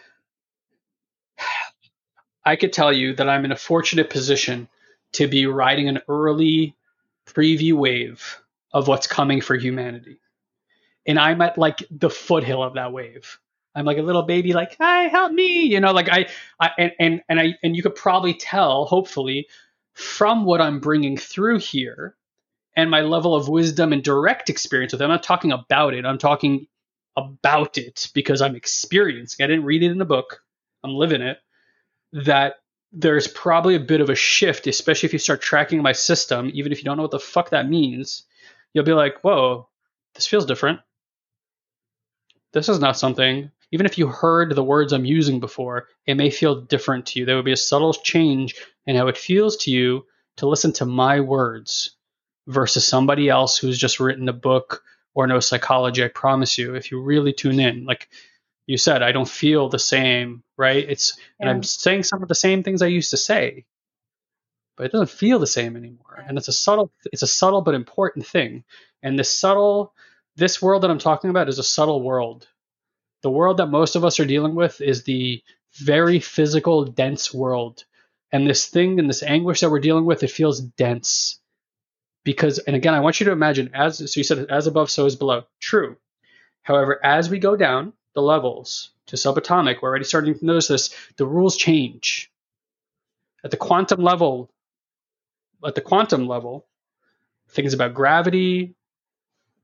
i could tell you that i'm in a fortunate position to be riding an early preview wave of what's coming for humanity and I'm at like the foothill of that wave. I'm like a little baby, like, "Hi, help me!" You know, like I, I and and and I and you could probably tell, hopefully, from what I'm bringing through here, and my level of wisdom and direct experience with it. I'm not talking about it. I'm talking about it because I'm experiencing. I didn't read it in a book. I'm living it. That there's probably a bit of a shift, especially if you start tracking my system, even if you don't know what the fuck that means. You'll be like, "Whoa, this feels different." this is not something, even if you heard the words I'm using before, it may feel different to you. There would be a subtle change in how it feels to you to listen to my words versus somebody else who's just written a book or no psychology. I promise you, if you really tune in, like you said, I don't feel the same, right? It's, yeah. and I'm saying some of the same things I used to say, but it doesn't feel the same anymore. And it's a subtle, it's a subtle but important thing. And this subtle, this world that I'm talking about is a subtle world. The world that most of us are dealing with is the very physical, dense world. And this thing and this anguish that we're dealing with, it feels dense. Because, and again, I want you to imagine as, so you said, as above, so is below. True. However, as we go down the levels to subatomic, we're already starting to notice this, the rules change. At the quantum level, at the quantum level, things about gravity,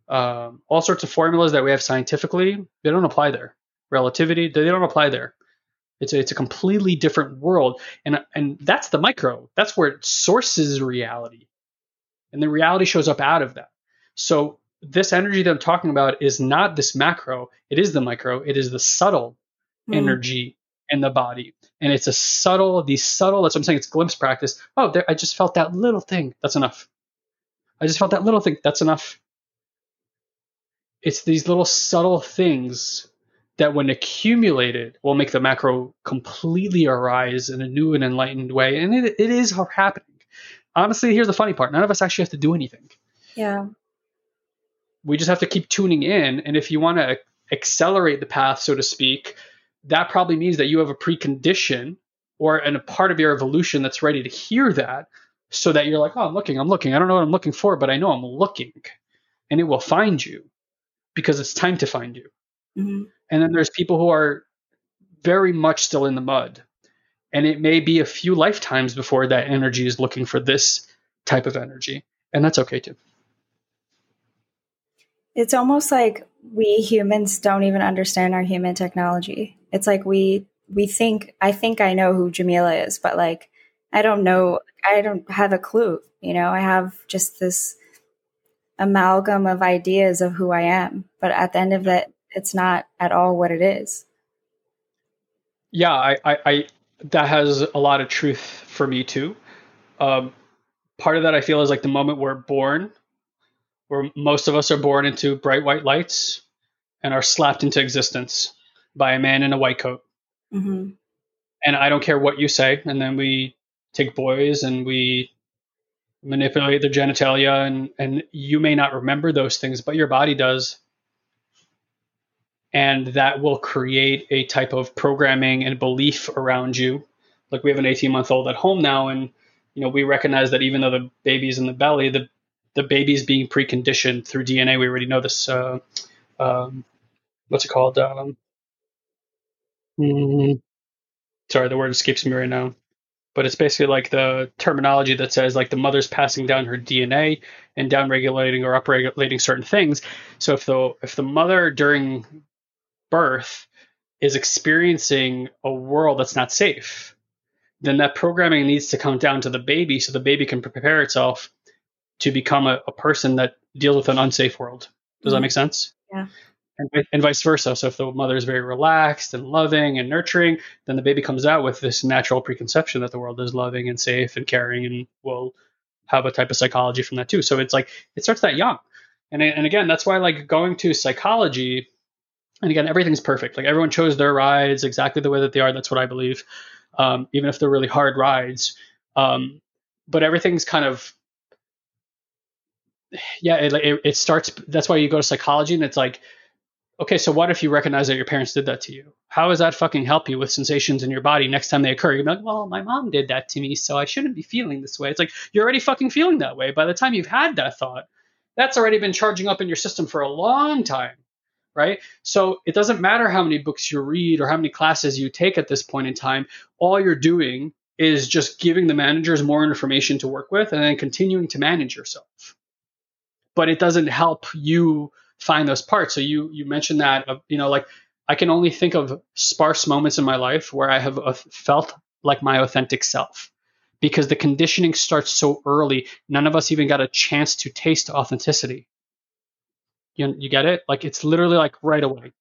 um, all sorts of formulas that we have scientifically, they don't apply there. Relativity, they don't apply there. It's a, it's a completely different world, and and that's the micro. That's where it sources reality, and the reality shows up out of that. So this energy that I'm talking about is not this macro. It is the micro. It is the subtle mm. energy in the body, and it's a subtle. These subtle. That's what I'm saying. It's glimpse practice. Oh, there, I just felt that little thing. That's enough. I just felt that little thing. That's enough. It's these little subtle things that when accumulated will make the macro completely arise in a new and enlightened way. And it, it is happening. Honestly, here's the funny part none of us actually have to do anything. Yeah. We just have to keep tuning in. And if you want to accelerate the path, so to speak, that probably means that you have a precondition or and a part of your evolution that's ready to hear that so that you're like, oh, I'm looking, I'm looking. I don't know what I'm looking for, but I know I'm looking. And it will find you because it's time to find you. Mm-hmm. And then there's people who are very much still in the mud. And it may be a few lifetimes before that energy is looking for this type of energy. And that's okay too. It's almost like we humans don't even understand our human technology. It's like we we think I think I know who Jamila is, but like I don't know I don't have a clue. You know, I have just this amalgam of ideas of who I am. But at the end of it, it's not at all what it is. Yeah, I, I, I that has a lot of truth for me too. Um, part of that I feel is like the moment we're born, where most of us are born into bright white lights and are slapped into existence by a man in a white coat. Mm-hmm. And I don't care what you say. And then we take boys and we manipulate their genitalia, and, and you may not remember those things, but your body does and that will create a type of programming and belief around you. Like we have an 18 month old at home now, and you know we recognize that even though the baby's in the belly, the the baby's being preconditioned through DNA. We already know this. Uh, um, what's it called? Um, mm, sorry, the word escapes me right now. But it's basically like the terminology that says like the mother's passing down her DNA and down regulating or upregulating certain things. So if the if the mother during birth is experiencing a world that's not safe, then that programming needs to come down to the baby so the baby can prepare itself to become a, a person that deals with an unsafe world. Does mm-hmm. that make sense? Yeah. And, and, vice versa. So if the mother is very relaxed and loving and nurturing, then the baby comes out with this natural preconception that the world is loving and safe and caring and will have a type of psychology from that too. So it's like it starts that young. And, and again, that's why like going to psychology and again, everything's perfect. Like everyone chose their rides exactly the way that they are. That's what I believe, um, even if they're really hard rides. Um, but everything's kind of, yeah, it, it, it starts. That's why you go to psychology, and it's like, okay, so what if you recognize that your parents did that to you? How does that fucking help you with sensations in your body next time they occur? You're like, well, my mom did that to me, so I shouldn't be feeling this way. It's like you're already fucking feeling that way. By the time you've had that thought, that's already been charging up in your system for a long time right? So it doesn't matter how many books you read or how many classes you take at this point in time. All you're doing is just giving the managers more information to work with and then continuing to manage yourself. But it doesn't help you find those parts. So you you mentioned that uh, you know like I can only think of sparse moments in my life where I have uh, felt like my authentic self because the conditioning starts so early. None of us even got a chance to taste authenticity. You, you get it? Like it's literally like right away.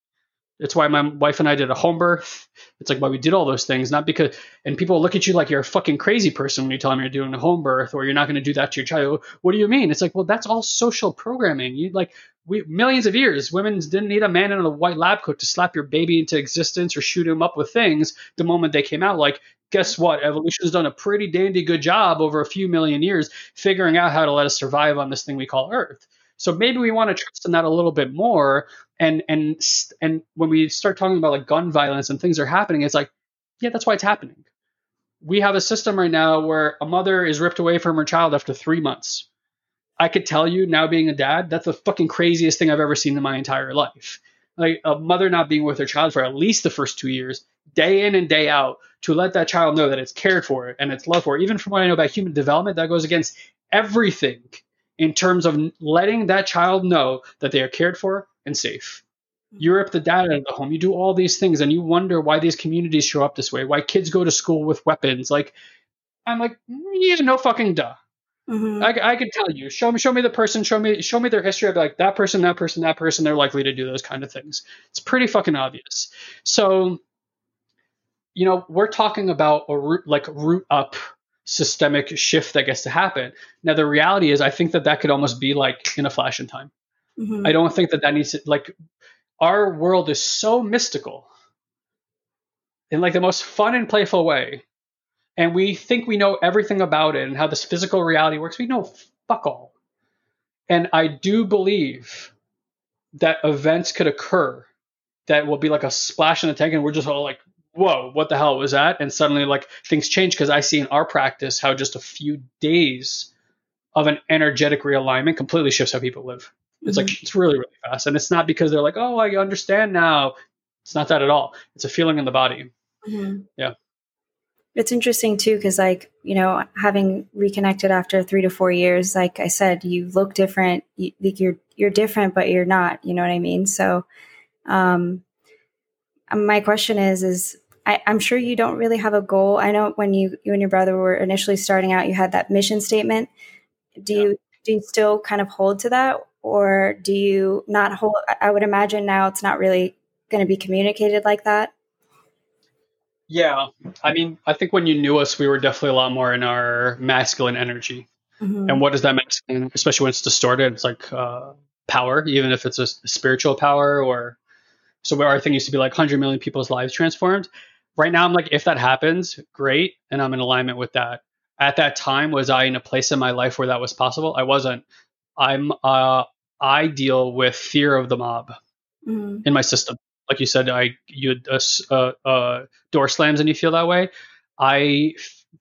It's why my wife and I did a home birth. It's like why we did all those things, not because and people look at you like you're a fucking crazy person when you tell them you're doing a home birth or you're not going to do that to your child. What do you mean? It's like, well, that's all social programming. You like we, millions of years, women didn't need a man in a white lab coat to slap your baby into existence or shoot him up with things the moment they came out. Like, guess what? Evolution has done a pretty dandy good job over a few million years figuring out how to let us survive on this thing we call Earth. So maybe we want to trust in that a little bit more. And and and when we start talking about like gun violence and things are happening, it's like, yeah, that's why it's happening. We have a system right now where a mother is ripped away from her child after three months I could tell you now being a dad, that's the fucking craziest thing I've ever seen in my entire life. Like a mother not being with her child for at least the first two years, day in and day out, to let that child know that it's cared for and it's loved for. Even from what I know about human development, that goes against everything in terms of letting that child know that they are cared for and safe. You rip the dad out of the home. You do all these things, and you wonder why these communities show up this way. Why kids go to school with weapons? Like, I'm like, yeah, no fucking duh. Mm-hmm. I, I can tell you. Show me, show me the person. Show me, show me their history. I'd be like that person, that person, that person. They're likely to do those kind of things. It's pretty fucking obvious. So, you know, we're talking about a root, like root up systemic shift that gets to happen. Now, the reality is, I think that that could almost be like in a flash in time. Mm-hmm. I don't think that that needs to like. Our world is so mystical in like the most fun and playful way and we think we know everything about it and how this physical reality works. We know fuck all. And I do believe that events could occur that will be like a splash in the tank, and we're just all like, whoa, what the hell was that? And suddenly, like, things change because I see in our practice how just a few days of an energetic realignment completely shifts how people live. It's mm-hmm. like, it's really, really fast. And it's not because they're like, oh, I understand now. It's not that at all. It's a feeling in the body. Mm-hmm. Yeah. It's interesting too, because like you know, having reconnected after three to four years, like I said, you look different. You, you're you're different, but you're not. You know what I mean? So, um, my question is, is I, am sure you don't really have a goal. I know when you you and your brother were initially starting out, you had that mission statement. Do yeah. you do you still kind of hold to that, or do you not hold? I would imagine now it's not really going to be communicated like that. Yeah, I mean, I think when you knew us, we were definitely a lot more in our masculine energy. Mm-hmm. And what does that masculine, especially when it's distorted? It's like uh, power, even if it's a, spiritual power or. So where our thing used to be like 100 million people's lives transformed. Right now, I'm like, if that happens, great, and I'm in alignment with that. At that time, was I in a place in my life where that was possible? I wasn't. I'm. Uh, I deal with fear of the mob mm-hmm. in my system like you said, I you uh, uh, door slams and you feel that way. I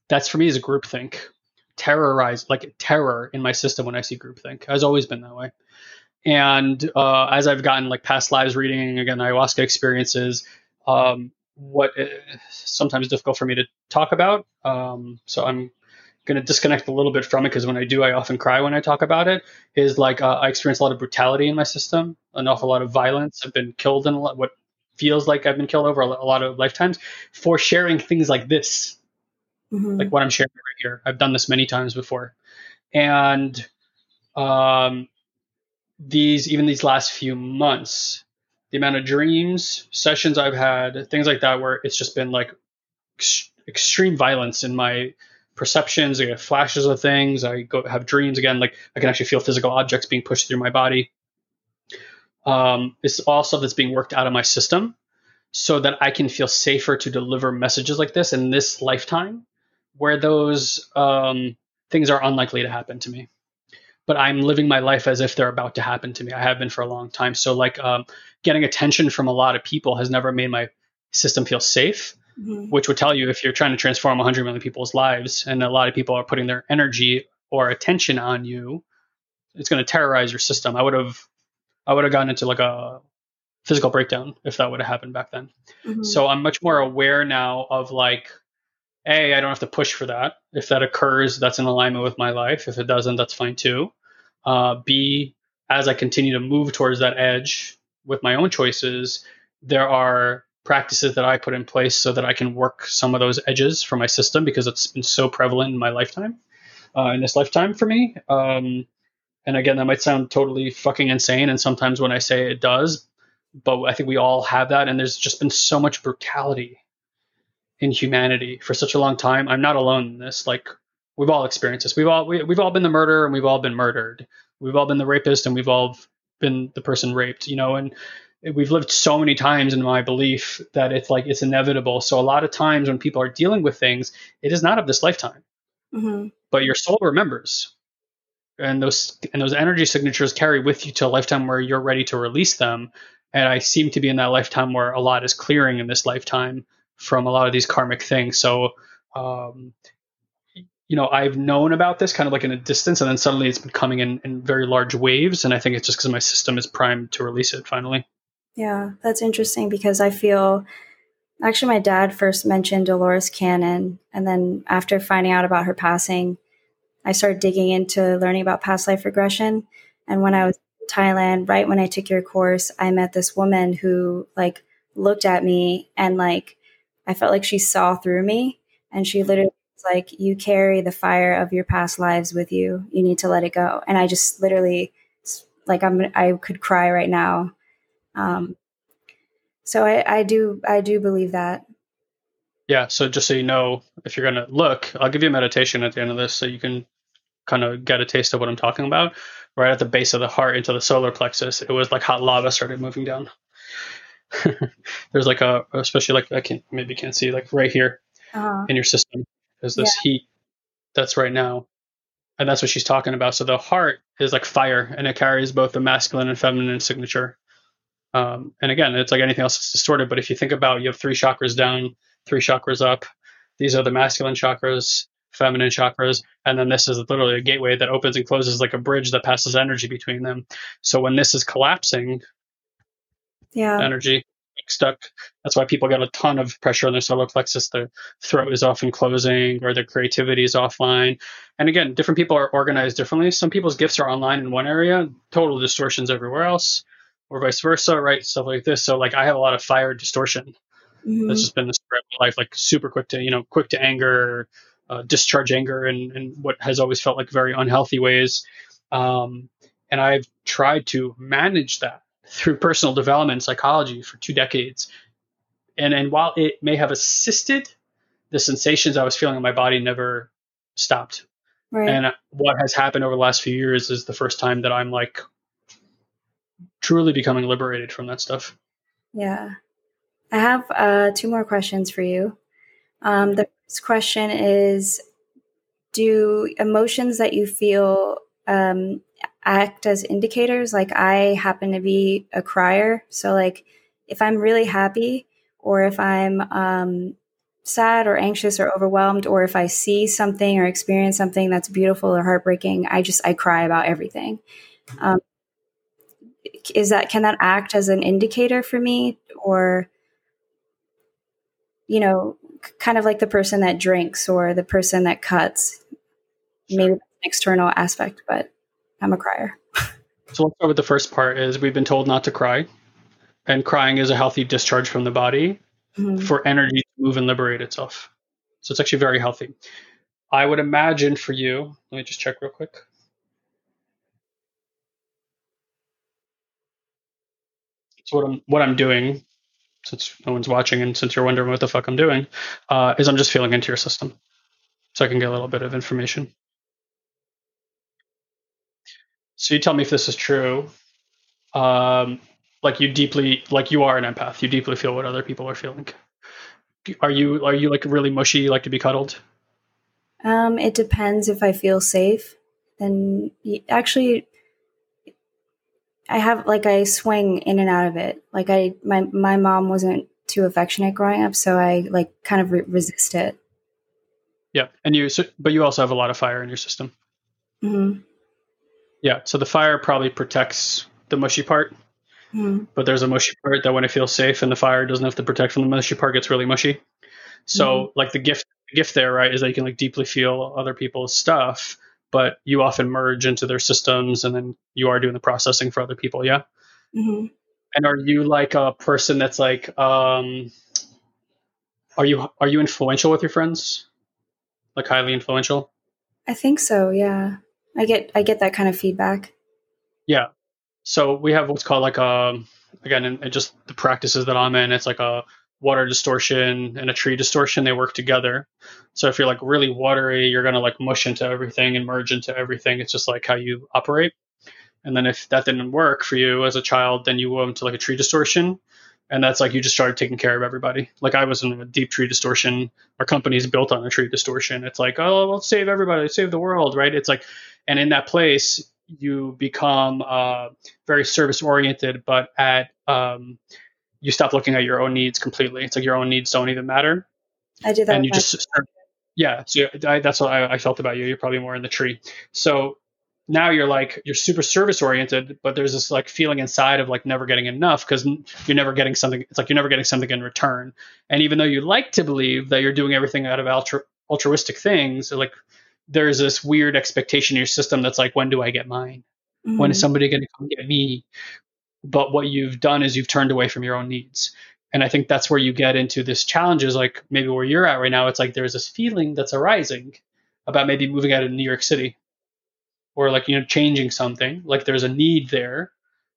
that's for me is a group think, terrorize like terror in my system when I see group think. Has always been that way. And uh, as I've gotten like past lives reading again ayahuasca experiences, um, what is sometimes difficult for me to talk about. Um, so I'm going to disconnect a little bit from it because when I do, I often cry when I talk about it. Is like uh, I experience a lot of brutality in my system, an awful lot of violence. I've been killed in a lot, what feels like I've been killed over a, lot of lifetimes for sharing things like this, mm-hmm. like what I'm sharing right here. I've done this many times before, and um, these even these last few months, the amount of dreams, sessions I've had, things like that, where it's just been like ex- extreme violence in my perceptions. I get flashes of things. I go have dreams again. Like I can actually feel physical objects being pushed through my body um, is all stuff that's being worked out of my system so that I can feel safer to deliver messages like this in this lifetime where those um, things are unlikely to happen to me. But I'm living my life as if they're about to happen to me. I have been for a long time. So, like, um, getting attention from a lot of people has never made my system feel safe, mm-hmm. which would tell you if you're trying to transform 100 million people's lives and a lot of people are putting their energy or attention on you, it's going to terrorize your system. I would have I would have gotten into like a physical breakdown if that would have happened back then. Mm-hmm. So I'm much more aware now of like, A, I don't have to push for that. If that occurs, that's in alignment with my life. If it doesn't, that's fine too. Uh, B, as I continue to move towards that edge with my own choices, there are practices that I put in place so that I can work some of those edges for my system because it's been so prevalent in my lifetime, uh, in this lifetime for me. Um, and again, that might sound totally fucking insane. And sometimes when I say it does, but I think we all have that. And there's just been so much brutality in humanity for such a long time. I'm not alone in this. Like we've all experienced this. We've all we, we've all been the murderer and we've all been murdered. We've all been the rapist and we've all been the person raped, you know, and we've lived so many times in my belief that it's like it's inevitable. So a lot of times when people are dealing with things, it is not of this lifetime, mm-hmm. but your soul remembers, and those and those energy signatures carry with you to a lifetime where you're ready to release them. And I seem to be in that lifetime where a lot is clearing in this lifetime from a lot of these karmic things. So um, you know, I've known about this kind of like in a distance, and then suddenly it's been coming in, in very large waves. And I think it's just because my system is primed to release it finally. Yeah, that's interesting because I feel actually my dad first mentioned Dolores Cannon. And then after finding out about her passing, I started digging into learning about past life regression. And when I was in Thailand, right when I took your course, I met this woman who like looked at me and like I felt like she saw through me. And she literally it's like you carry the fire of your past lives with you. You need to let it go. And I just literally, like, I'm, I could cry right now. Um, so I, I do, I do believe that. Yeah. So just so you know, if you're to look, I'll give you a meditation at the end of this so you can kind of get a taste of what I'm talking about. Right at the base of the heart into the solar plexus, it was like hot lava started moving down. (laughs) There's like a, especially like I can maybe can't see like right here uh-huh. in your system there's this yeah. heat that's right now. And that's what she's talking about. So the heart is like fire and it carries both the masculine and feminine signature. Um, and again, it's like anything else, it's distorted. But if you think about you have three chakras down, three chakras up, these are the masculine chakras, feminine chakras, and then this is literally a gateway that opens and closes like a bridge that passes energy between them. So when this is collapsing, yeah, energy stuck. That's why people get a ton of pressure on their solar plexus. Their throat is often closing or their creativity is offline. And again, different people are organized differently. Some people's gifts are online in one area, total distortions everywhere else, or vice versa, right? Stuff like this. So like I have a lot of fire distortion. Mm-hmm. That's just been the spread of my life, like super quick to, you know, quick to anger, uh, discharge anger in, in what has always felt like very unhealthy ways. Um, and I've tried to manage that through personal development psychology for two decades. And, and while it may have assisted, the sensations I was feeling in my body never stopped. Right. And what has happened over the last few years is the first time that I'm like truly becoming liberated from that stuff. Yeah. I have uh, two more questions for you. Um, the first question is Do emotions that you feel um, act as indicators. Like I happen to be a crier. So like if I'm really happy or if I'm um, sad or anxious or overwhelmed or if I see something or experience something that's beautiful or heartbreaking, I just I cry about everything. Um, is that can that act as an indicator for me or you know kind of like the person that drinks or the person that cuts maybe an external aspect but I'm a crier. so let's start with the first part is we've been told not to cry. And crying is a healthy discharge from the body mm-hmm. for energy to move and liberate itself. So it's actually very healthy. I would imagine for you, let me just check real quick. So what I'm what I'm doing, since no one's watching and since you're wondering what the fuck I'm doing, uh, is I'm just feeling into your system, so I can get a little bit of information. So you tell me if this is true. Um, like you deeply, like you are an empath. You deeply feel what other people are feeling. Are you are you like really mushy? You like to be cuddled? Um, it depends if I feel safe. And actually, I have like I swing in and out of it. Like I, my my mom wasn't too affectionate growing up, so I like kind of re- resist it. Yeah, and you, so, but you also have a lot of fire in your system. Mm-hmm. Yeah, so the fire probably protects the mushy part, mm. but there's a mushy part that when it feels safe and the fire doesn't have to protect from the mushy part gets really mushy. So mm. like the gift the gift there, right, is that you can like deeply feel other people's stuff, but you often merge into their systems and then you are doing the processing for other people. Yeah. Mm-hmm. And are you like a person that's like, um, are you are you influential with your friends? Like highly influential? I think so. Yeah. I get I get that kind of feedback. Yeah. So we have what's called like a um, again and just the practices that I'm in. It's like a water distortion and a tree distortion. They work together. So if you're like really watery, you're gonna like mush into everything and merge into everything. It's just like how you operate. And then if that didn't work for you as a child, then you went to like a tree distortion. And that's like you just started taking care of everybody. Like I was in a deep tree distortion. Our company's built on a tree distortion. It's like, oh, let's save everybody, save the world, right? It's like, and in that place, you become uh, very service oriented, but at um, you stop looking at your own needs completely. It's like your own needs don't even matter. I do that. And you just start, yeah. So I, that's what I, I felt about you. You're probably more in the tree. So now you're like you're super service oriented, but there's this like feeling inside of like never getting enough because you're never getting something. It's like you're never getting something in return. And even though you like to believe that you're doing everything out of altru- altruistic things, like there's this weird expectation in your system that's like, when do I get mine? Mm-hmm. When is mm-hmm. somebody going to come get me? But what you've done is you've turned away from your own needs. And I think that's where you get into this challenge is like maybe where you're at right now. It's like there's this feeling that's arising about maybe moving out of New York City or like, you know, changing something. Like there's a need there.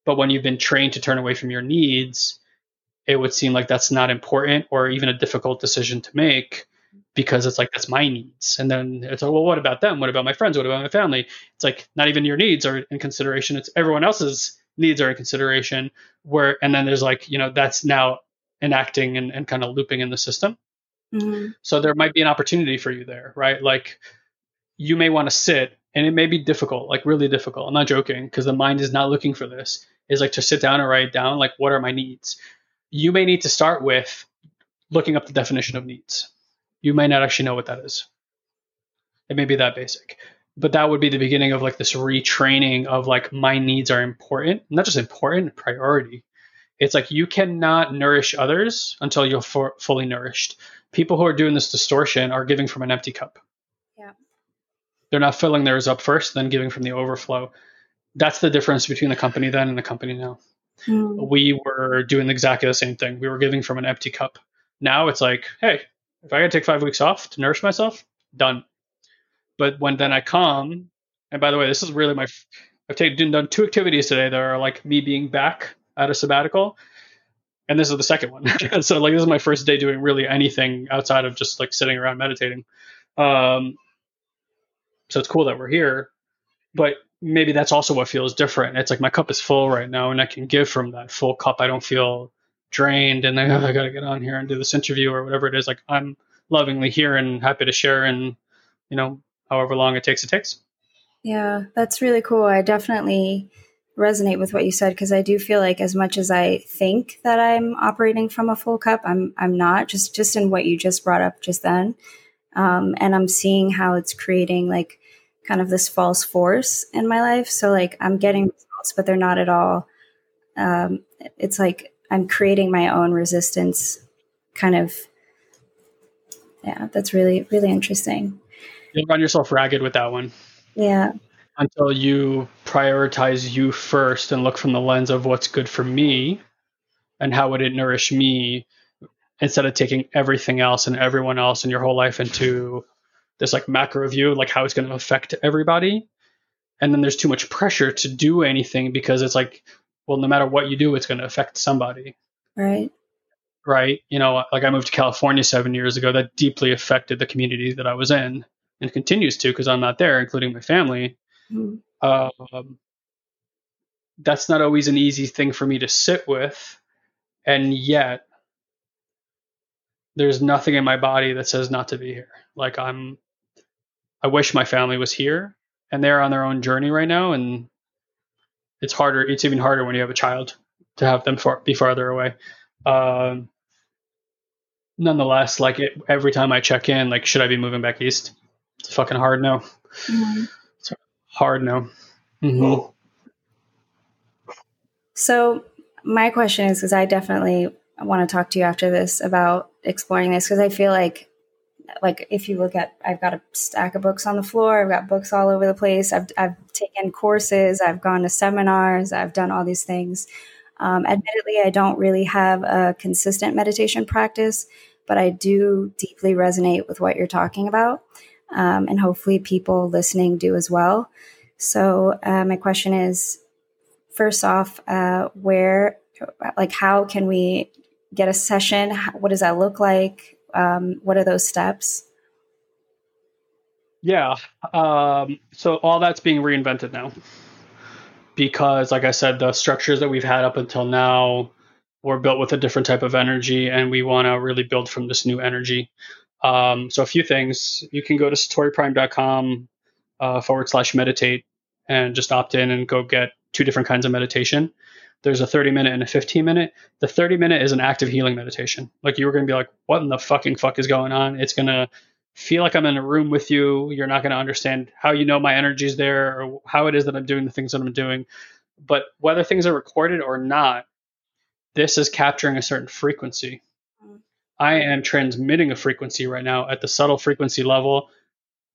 But when you've been trained to turn away from your needs, it would seem like that's not important or even a difficult decision to make because it's like that's my needs. And then it's like well what about them? What about my friends? What about my family? It's like not even your needs are in consideration. It's everyone else's needs are in consideration where and then there's like you know that's now enacting and, and kind of looping in the system. Mm-hmm. so there might be an opportunity for you there right? Like you may want to sit and it may be difficult like really difficult. I'm not joking because the mind is not looking for this. Is like to sit down and write down like what are my needs? You may need to start with looking up the definition of needs you might not actually know what that is. It may be that basic. But that would be the beginning of like this retraining of like my needs are important, not just important, priority. It's like you cannot nourish others until you're for, fully nourished. People who are doing this distortion are giving from an empty cup. Yeah. They're not filling theirs up first, then giving from the overflow. That's the difference between the company then and the company now. Mm. We were doing exactly the same thing. We were giving from an empty cup. Now it's like, hey, if I gotta take five weeks off to nourish myself, done. But when then I come, and by the way, this is really my, I've taken done two activities today that are like me being back at a sabbatical, and this is the second one. (laughs) so like this is my first day doing really anything outside of just like sitting around meditating. Um, so it's cool that we're here, but maybe that's also what feels different. It's like my cup is full right now, and I can give from that full cup. I don't feel drained and (laughs) I, I got to get on here and do this interview or whatever it is. Like I'm lovingly here and happy to share and, you know, however long it takes, it takes. Yeah, that's really cool. I definitely resonate with what you said because I do feel like as much as I think that I'm operating from a full cup, I'm I'm not. Just just in what you just brought up just then, um, and I'm seeing how it's creating like kind of this false force in my life. So like I'm getting results, but they're not at all. Um, it's like I'm creating my own resistance kind of yeah, that's really, really interesting. You run yourself ragged with that one. Yeah. Until you prioritize you first and look from the lens of what's good for me and how would it nourish me instead of taking everything else and everyone else and your whole life into this like macro view, like how it's going to affect everybody. And then there's too much pressure to do anything because it's like well, no matter what you do, it's going to affect somebody. Right. Right. You know, like I moved to California seven years ago. That deeply affected the community that I was in and continues to because I'm not there, including my family. Mm-hmm. Um, that's not always an easy thing for me to sit with. And yet, there's nothing in my body that says not to be here. Like I'm, I wish my family was here and they're on their own journey right now. And it's harder. It's even harder when you have a child to have them far, be farther away. Um, nonetheless, like it, every time I check in, like, should I be moving back east? It's fucking hard no. Mm-hmm. It's hard no. Mm-hmm. So my question is, because I definitely want to talk to you after this about exploring this, because I feel like like if you look at i've got a stack of books on the floor i've got books all over the place i've, I've taken courses i've gone to seminars i've done all these things. Um, admittedly i don't really have a consistent meditation practice but i do deeply resonate with what you're talking about um, and hopefully people listening do as well. So uh, my question is first off uh, where like how can we get a session? What does that look like um, what are those steps? Yeah. Um, so all that's being reinvented now. because, like I said, the structures that we've had up until now were built with a different type of energy, and we want to really build from this new energy. Um, so, a few things you can go to satoriprime.com uh, forward slash meditate and just opt in and go get two different kinds of meditation. There's a 30 minute and a 15 minute. The 30 minute is an active healing meditation. Like you were going to be like, what in the fucking fuck is going on? It's going to feel like I'm in a room with you. You're not going to understand how you know my energy is there or how it is that I'm doing the things that I'm doing. But whether things are recorded or not, this is capturing a certain frequency. Mm. I am transmitting a frequency right now at the subtle frequency level.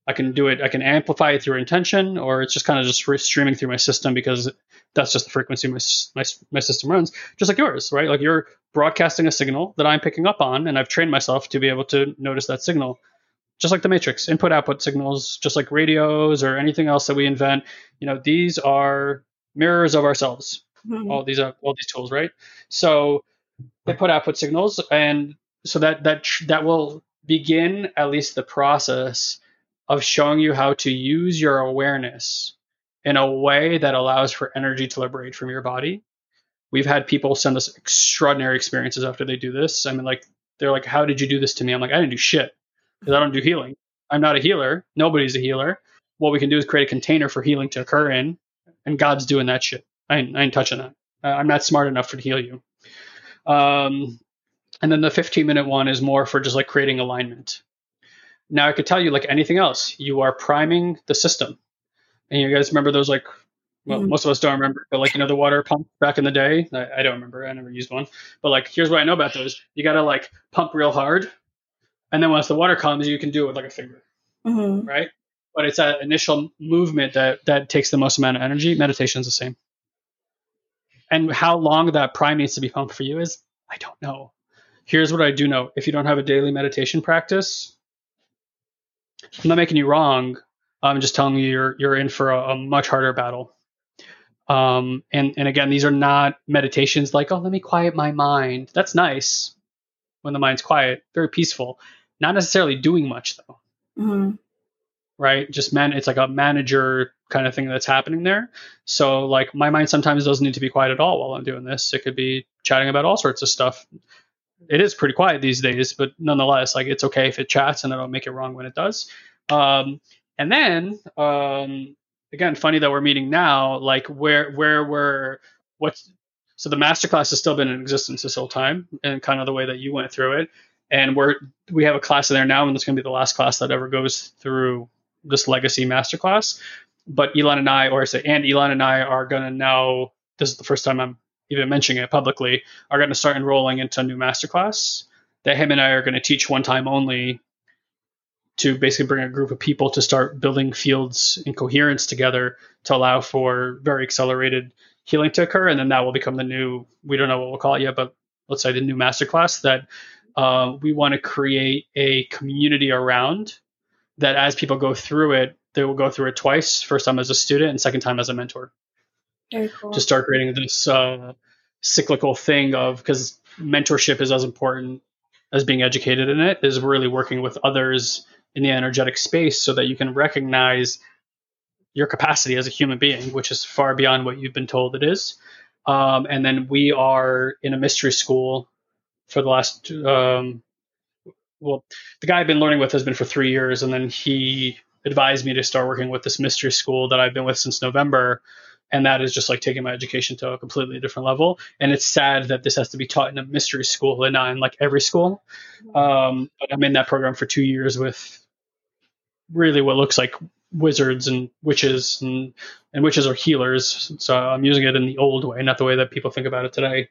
I can do it, I can amplify it through intention, or it's just kind of just streaming through my system because that's just the frequency my, my, my system runs, just like yours, right? Like you're broadcasting a signal that I'm picking up on, and I've trained myself to be able to notice that signal just like the matrix input output signals just like radios or anything else that we invent you know these are mirrors of ourselves mm-hmm. all these are all these tools right so they put output signals and so that that that will begin at least the process of showing you how to use your awareness in a way that allows for energy to liberate from your body we've had people send us extraordinary experiences after they do this i mean like they're like how did you do this to me i'm like i didn't do shit because I don't do healing. I'm not a healer. Nobody's a healer. What we can do is create a container for healing to occur in, and God's doing that shit. I ain't, I ain't touching that. I'm not smart enough to heal you. Um, and then the 15 minute one is more for just like creating alignment. Now I could tell you like anything else, you are priming the system. And you guys remember those like well, mm most of us don't remember, but like you know the water pump back in the day. I, I, don't remember. I never used one. But like here's what I know about those: you gotta like pump real hard, and then once the water comes, you can do it with like a finger, mm-hmm. right? But it's that initial movement that that takes the most amount of energy. Meditation is the same. And how long that prime needs to be pumped for you is, I don't know. Here's what I do know: if you don't have a daily meditation practice, I'm not making you wrong. I'm just telling you you're you're in for a, a much harder battle. Um, and and again, these are not meditations like, oh, let me quiet my mind. That's nice when the mind's quiet, very peaceful. Not necessarily doing much though. Mm-hmm. Right? Just man, it's like a manager kind of thing that's happening there. So like my mind sometimes doesn't need to be quiet at all while I'm doing this. It could be chatting about all sorts of stuff. It is pretty quiet these days, but nonetheless, like it's okay if it chats and I don't make it wrong when it does. Um, and then um, again, funny that we're meeting now. Like where where we're what's so the masterclass has still been in existence this whole time, and kind of the way that you went through it and we're we have a class in there now, and it's going to be the last class that ever goes through this legacy masterclass. But Elon and I, or I say, and Elon and I are going to now. This is the first time I'm even mentioning it publicly. Are going to start enrolling into a new masterclass that him and I are going to teach one time only to basically bring a group of people to start building fields in coherence together to allow for very accelerated healing to occur. And then that will become the new, we don't know what we'll call it yet, but let's say the new masterclass that uh, we want to create a community around that as people go through it, they will go through it twice first time as a student and second time as a mentor. Cool. To start creating this uh, cyclical thing of because mentorship is as important as being educated in it, is really working with others in the energetic space so that you can recognize your capacity as a human being, which is far beyond what you've been told it is. Um, and then we are in a mystery school for the last um, well, the guy I've been learning with has been for three years, and then he advised me to start working with this mystery school that I've been with since November. And that is just like taking my education to a completely different level. And it's sad that this has to be taught in a mystery school and not in like every school. Um, but I'm in that program for two years with really what looks like wizards and witches and, and witches are healers. So I'm using it in the old way, not the way that people think about it today.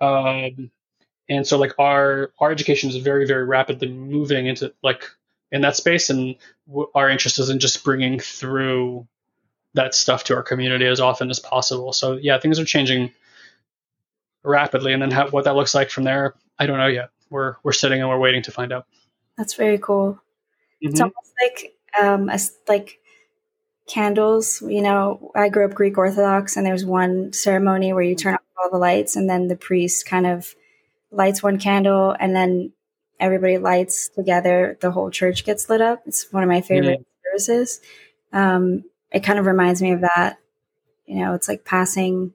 Um, and so like our our education is very very rapidly moving into like in that space and w- our interest is in just bringing through that stuff to our community as often as possible so yeah things are changing rapidly and then how, what that looks like from there i don't know yet we're we're sitting and we're waiting to find out that's very cool mm-hmm. it's almost like um as like candles you know i grew up greek orthodox and there's one ceremony where you turn off all the lights and then the priest kind of lights one candle and then everybody lights together. The whole church gets lit up. It's one of my favorite mm-hmm. services. Um, it kind of reminds me of that You know, it's like passing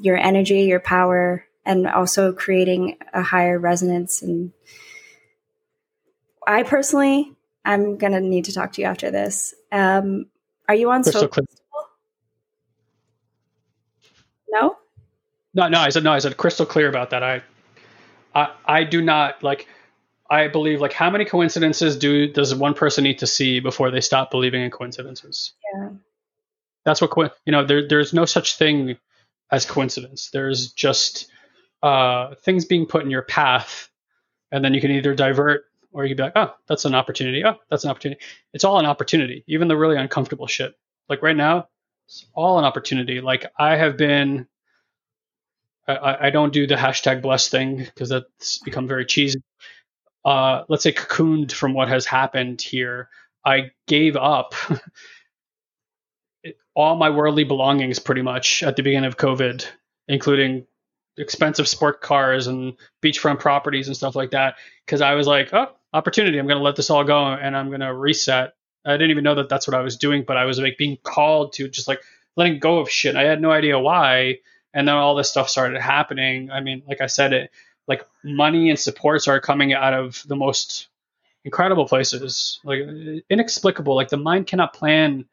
your energy, your power, and also creating a higher resonance. And I personally, I'm gonna need to talk to you after this. Um, are you on Crystal social? No. No, no. I said no. I said crystal clear about that. I, I, I do not like. I believe like how many coincidences do does one person need to see before they stop believing in coincidences? Yeah. That's what you know. There, there's no such thing as coincidence. There's just uh, things being put in your path, and then you can either divert or you can be like, oh, that's an opportunity. Oh, that's an opportunity. It's all an opportunity, even the really uncomfortable shit. Like right now, it's all an opportunity. Like I have been. I, I don't do the hashtag blessed thing because that's become very cheesy. Uh, let's say cocooned from what has happened here. I gave up (laughs) all my worldly belongings pretty much at the beginning of COVID, including expensive sport cars and beachfront properties and stuff like that, because I was like, oh, opportunity. I'm going to let this all go and I'm going to reset. I didn't even know that that's what I was doing, but I was like being called to just like letting go of shit. I had no idea why. And then all this stuff started happening. I mean, like I said, it like money and supports are coming out of the most incredible places, like inexplicable. Like the mind cannot plan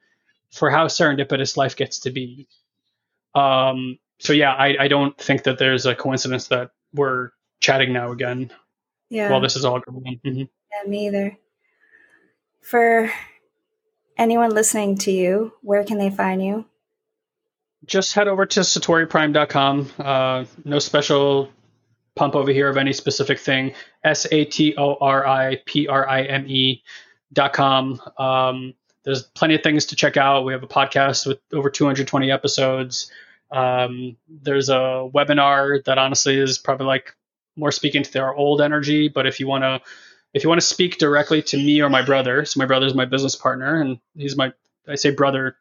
for how serendipitous life gets to be. Um, so yeah, I, I don't think that there's a coincidence that we're chatting now again. Yeah. While this is all going on. Mm-hmm. Yeah, me either. For anyone listening to you, where can they find you? Just head over to satoriprime.com. Uh, no special pump over here of any specific thing. S A T O R I P R I M E dot com. Um, there's plenty of things to check out. We have a podcast with over 220 episodes. Um, there's a webinar that honestly is probably like more speaking to their old energy. But if you want to, if you want to speak directly to me or my brother, so my brother's my business partner, and he's my, I say brother,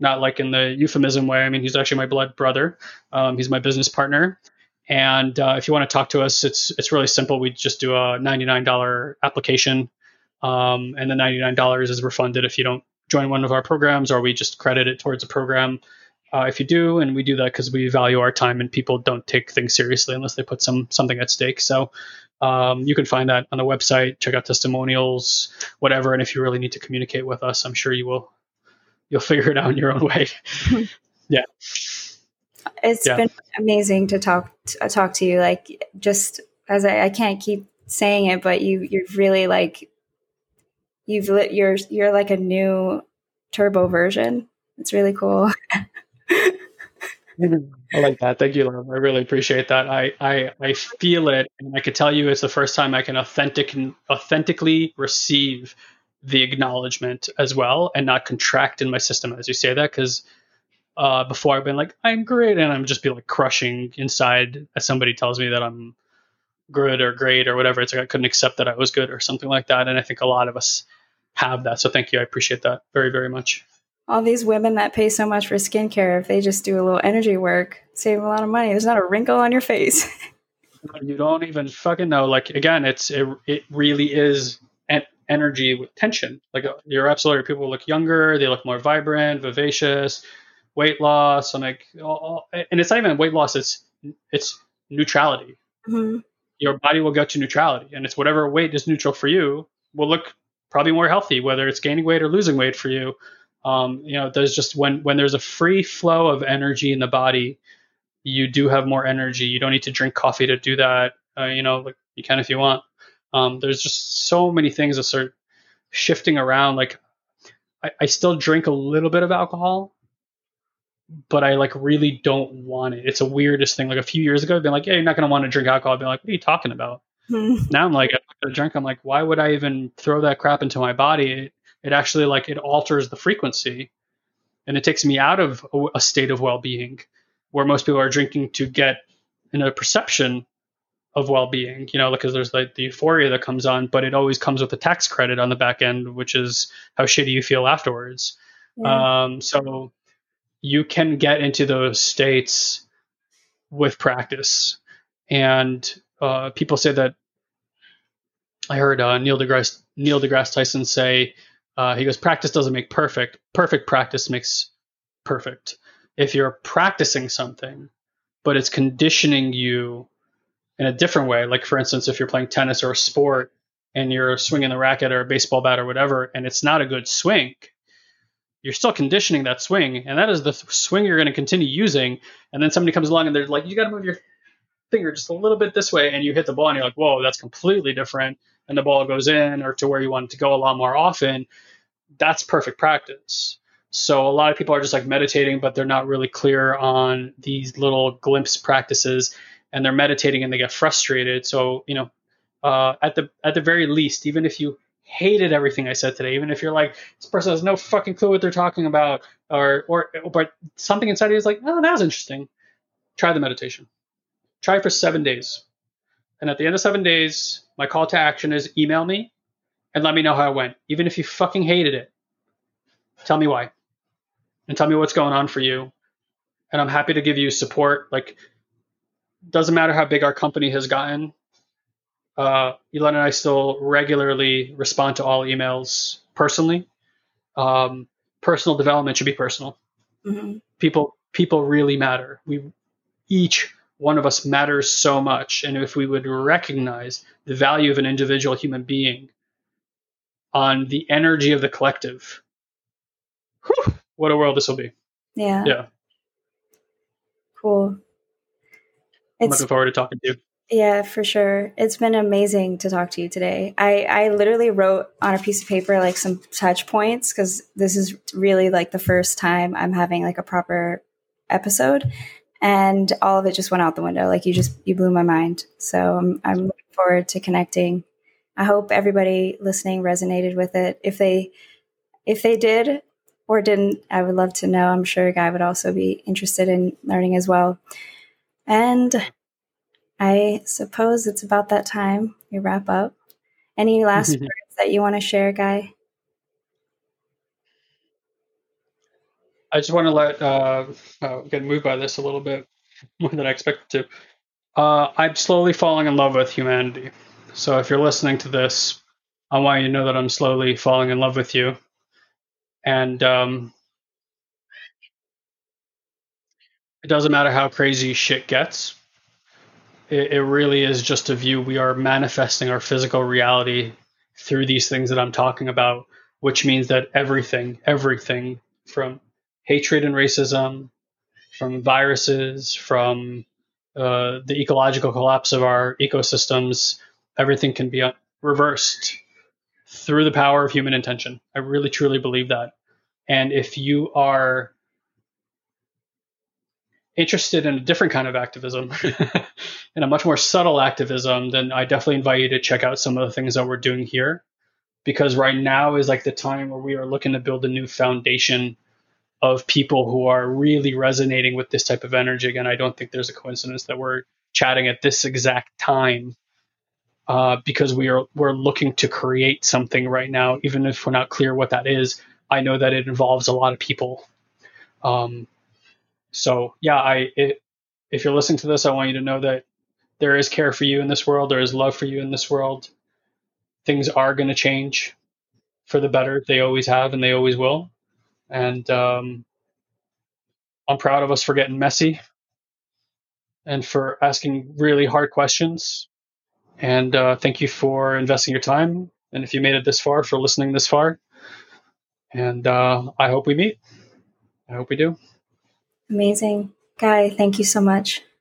not like in the euphemism way. I mean, he's actually my blood brother. Um, he's my business partner. And uh, if you want to talk to us, it's it's really simple. We just do a $99 application um, and the $99 is refunded if you don't join one of our programs, or we just credit it towards a program uh, if you do. And we do that because we value our time, and people don't take things seriously unless they put some something at stake. So um, you can find that on the website. Check out testimonials, whatever. And if you really need to communicate with us, I'm sure you will. You'll (laughs) figure it out in your own way. (laughs) yeah. It's yeah. been amazing to talk to, uh, talk to you. Like just as I, I can't keep saying it, but you you're really like you've lit you're you're like a new turbo version. It's really cool. I like that. Thank you, love. I really appreciate that. I, I I feel it, and I could tell you it's the first time I can authentic authentically receive the acknowledgement as well, and not contract in my system as you say that. Because uh, before I've been like I'm great, and I'm just be like crushing inside as somebody tells me that I'm good or great or whatever. It's like I couldn't accept that I was good or something like that. And I think a lot of us have that. So thank you. I appreciate that very, very much. All these women that pay so much for skincare, if they just do a little energy work, save a lot of money. There's not a wrinkle on your face. (laughs) you don't even fucking know. Like again, it's it, it really is en- energy with tension. Like uh, you're absolutely. People look younger. They look more vibrant, vivacious. Weight loss. I'm like, all, and it's not even weight loss. It's it's neutrality. Mm-hmm your body will get to neutrality, and it's whatever weight is neutral for you will look probably more healthy, whether it's gaining weight or losing weight for you. Um, you know, there's just when when there's a free flow of energy in the body, you do have more energy. You don't need to drink coffee to do that. Uh, you know, like you can if you want. Um, there's just so many things that start shifting around. Like I, I still drink a little bit of alcohol, but I like really don't want it. It's a weirdest thing. Like a few years ago, I've been like, yeah, you're not going to want to drink alcohol. I've been like, what are you talking about? Hmm. now I'm like, I drink. I'm like, why would I even throw that crap into my body? It, it actually like it alters the frequency, and it takes me out of a, a state of well-being, where most people are drinking to get in a perception of well-being. You know, because there's like the euphoria that comes on, but it always comes with a tax credit on the back end, which is how shitty you feel afterwards. Yeah. Um, so you can get into those states with practice. And uh, people say that I heard uh, Neil deGrasse Neil deGrasse Tyson say uh, he goes practice doesn't make perfect. Perfect practice makes perfect. If you're practicing something, but it's conditioning you in a different way, like for instance, if you're playing tennis or a sport and you're swinging the racket or a baseball bat or whatever, and it's not a good swing, you're still conditioning that swing, and that is the swing you're going to continue using. And then somebody comes along and they're like, "You got to move your finger just a little bit this way," and you hit the ball, and you're like, "Whoa, that's completely different." And the ball goes in or to where you want it to go a lot more often. That's perfect practice. So a lot of people are just like meditating, but they're not really clear on these little glimpse practices, and they're meditating and they get frustrated. So you know, uh, at the at the very least, even if you hated everything I said today, even if you're like, this person has no fucking clue what they're talking about, or or but something inside you is like, oh, that was interesting. Try the meditation. Try for seven days. And at the end of seven days, my call to action is email me and let me know how it went. Even if you fucking hated it. Tell me why. And tell me what's going on for you. And I'm happy to give you support. Like doesn't matter how big our company has gotten uh, Elon and I still regularly respond to all emails personally. Um, personal development should be personal. Mm-hmm. People people really matter. We each one of us matters so much, and if we would recognize the value of an individual human being on the energy of the collective, whew, what a world this will be. Yeah. Yeah. Cool. I'm looking forward to talking to you. Yeah, for sure. It's been amazing to talk to you today. I, I literally wrote on a piece of paper like some touch points because this is really like the first time I'm having like a proper episode, and all of it just went out the window. Like you just you blew my mind. So I'm I'm looking forward to connecting. I hope everybody listening resonated with it. If they if they did or didn't, I would love to know. I'm sure guy would also be interested in learning as well. And I suppose it's about that time we wrap up. Any last (laughs) words that you want to share, Guy? I just want to let uh, uh, get moved by this a little bit (laughs) more than I expected to. Uh, I'm slowly falling in love with humanity. So if you're listening to this, I want you to know that I'm slowly falling in love with you. And um, it doesn't matter how crazy shit gets it, it really is just a view. We are manifesting our physical reality through these things that I'm talking about, which means that everything, everything from hatred and racism, from viruses, from uh, the ecological collapse of our ecosystems, everything can be reversed through the power of human intention. I really truly believe that. And if you are interested in a different kind of activism (laughs) and a much more subtle activism, then I definitely invite you to check out some of the things that we're doing here. Because right now is like the time where we are looking to build a new foundation of people who are really resonating with this type of energy. Again, I don't think there's a coincidence that we're chatting at this exact time uh, because we are we're looking to create something right now, even if we're not clear what that is. I know that it involves a lot of people. Um, so yeah, I it, if you're listening to this, I want you to know that there is care for you in this world. There is love for you in this world. Things are going to change for the better. They always have, and they always will. And um, I'm proud of us for getting messy and for asking really hard questions. And uh, thank you for investing your time. And if you made it this far, for listening this far. And uh, I hope we meet. I hope we do. Amazing. Guy, thank you so much.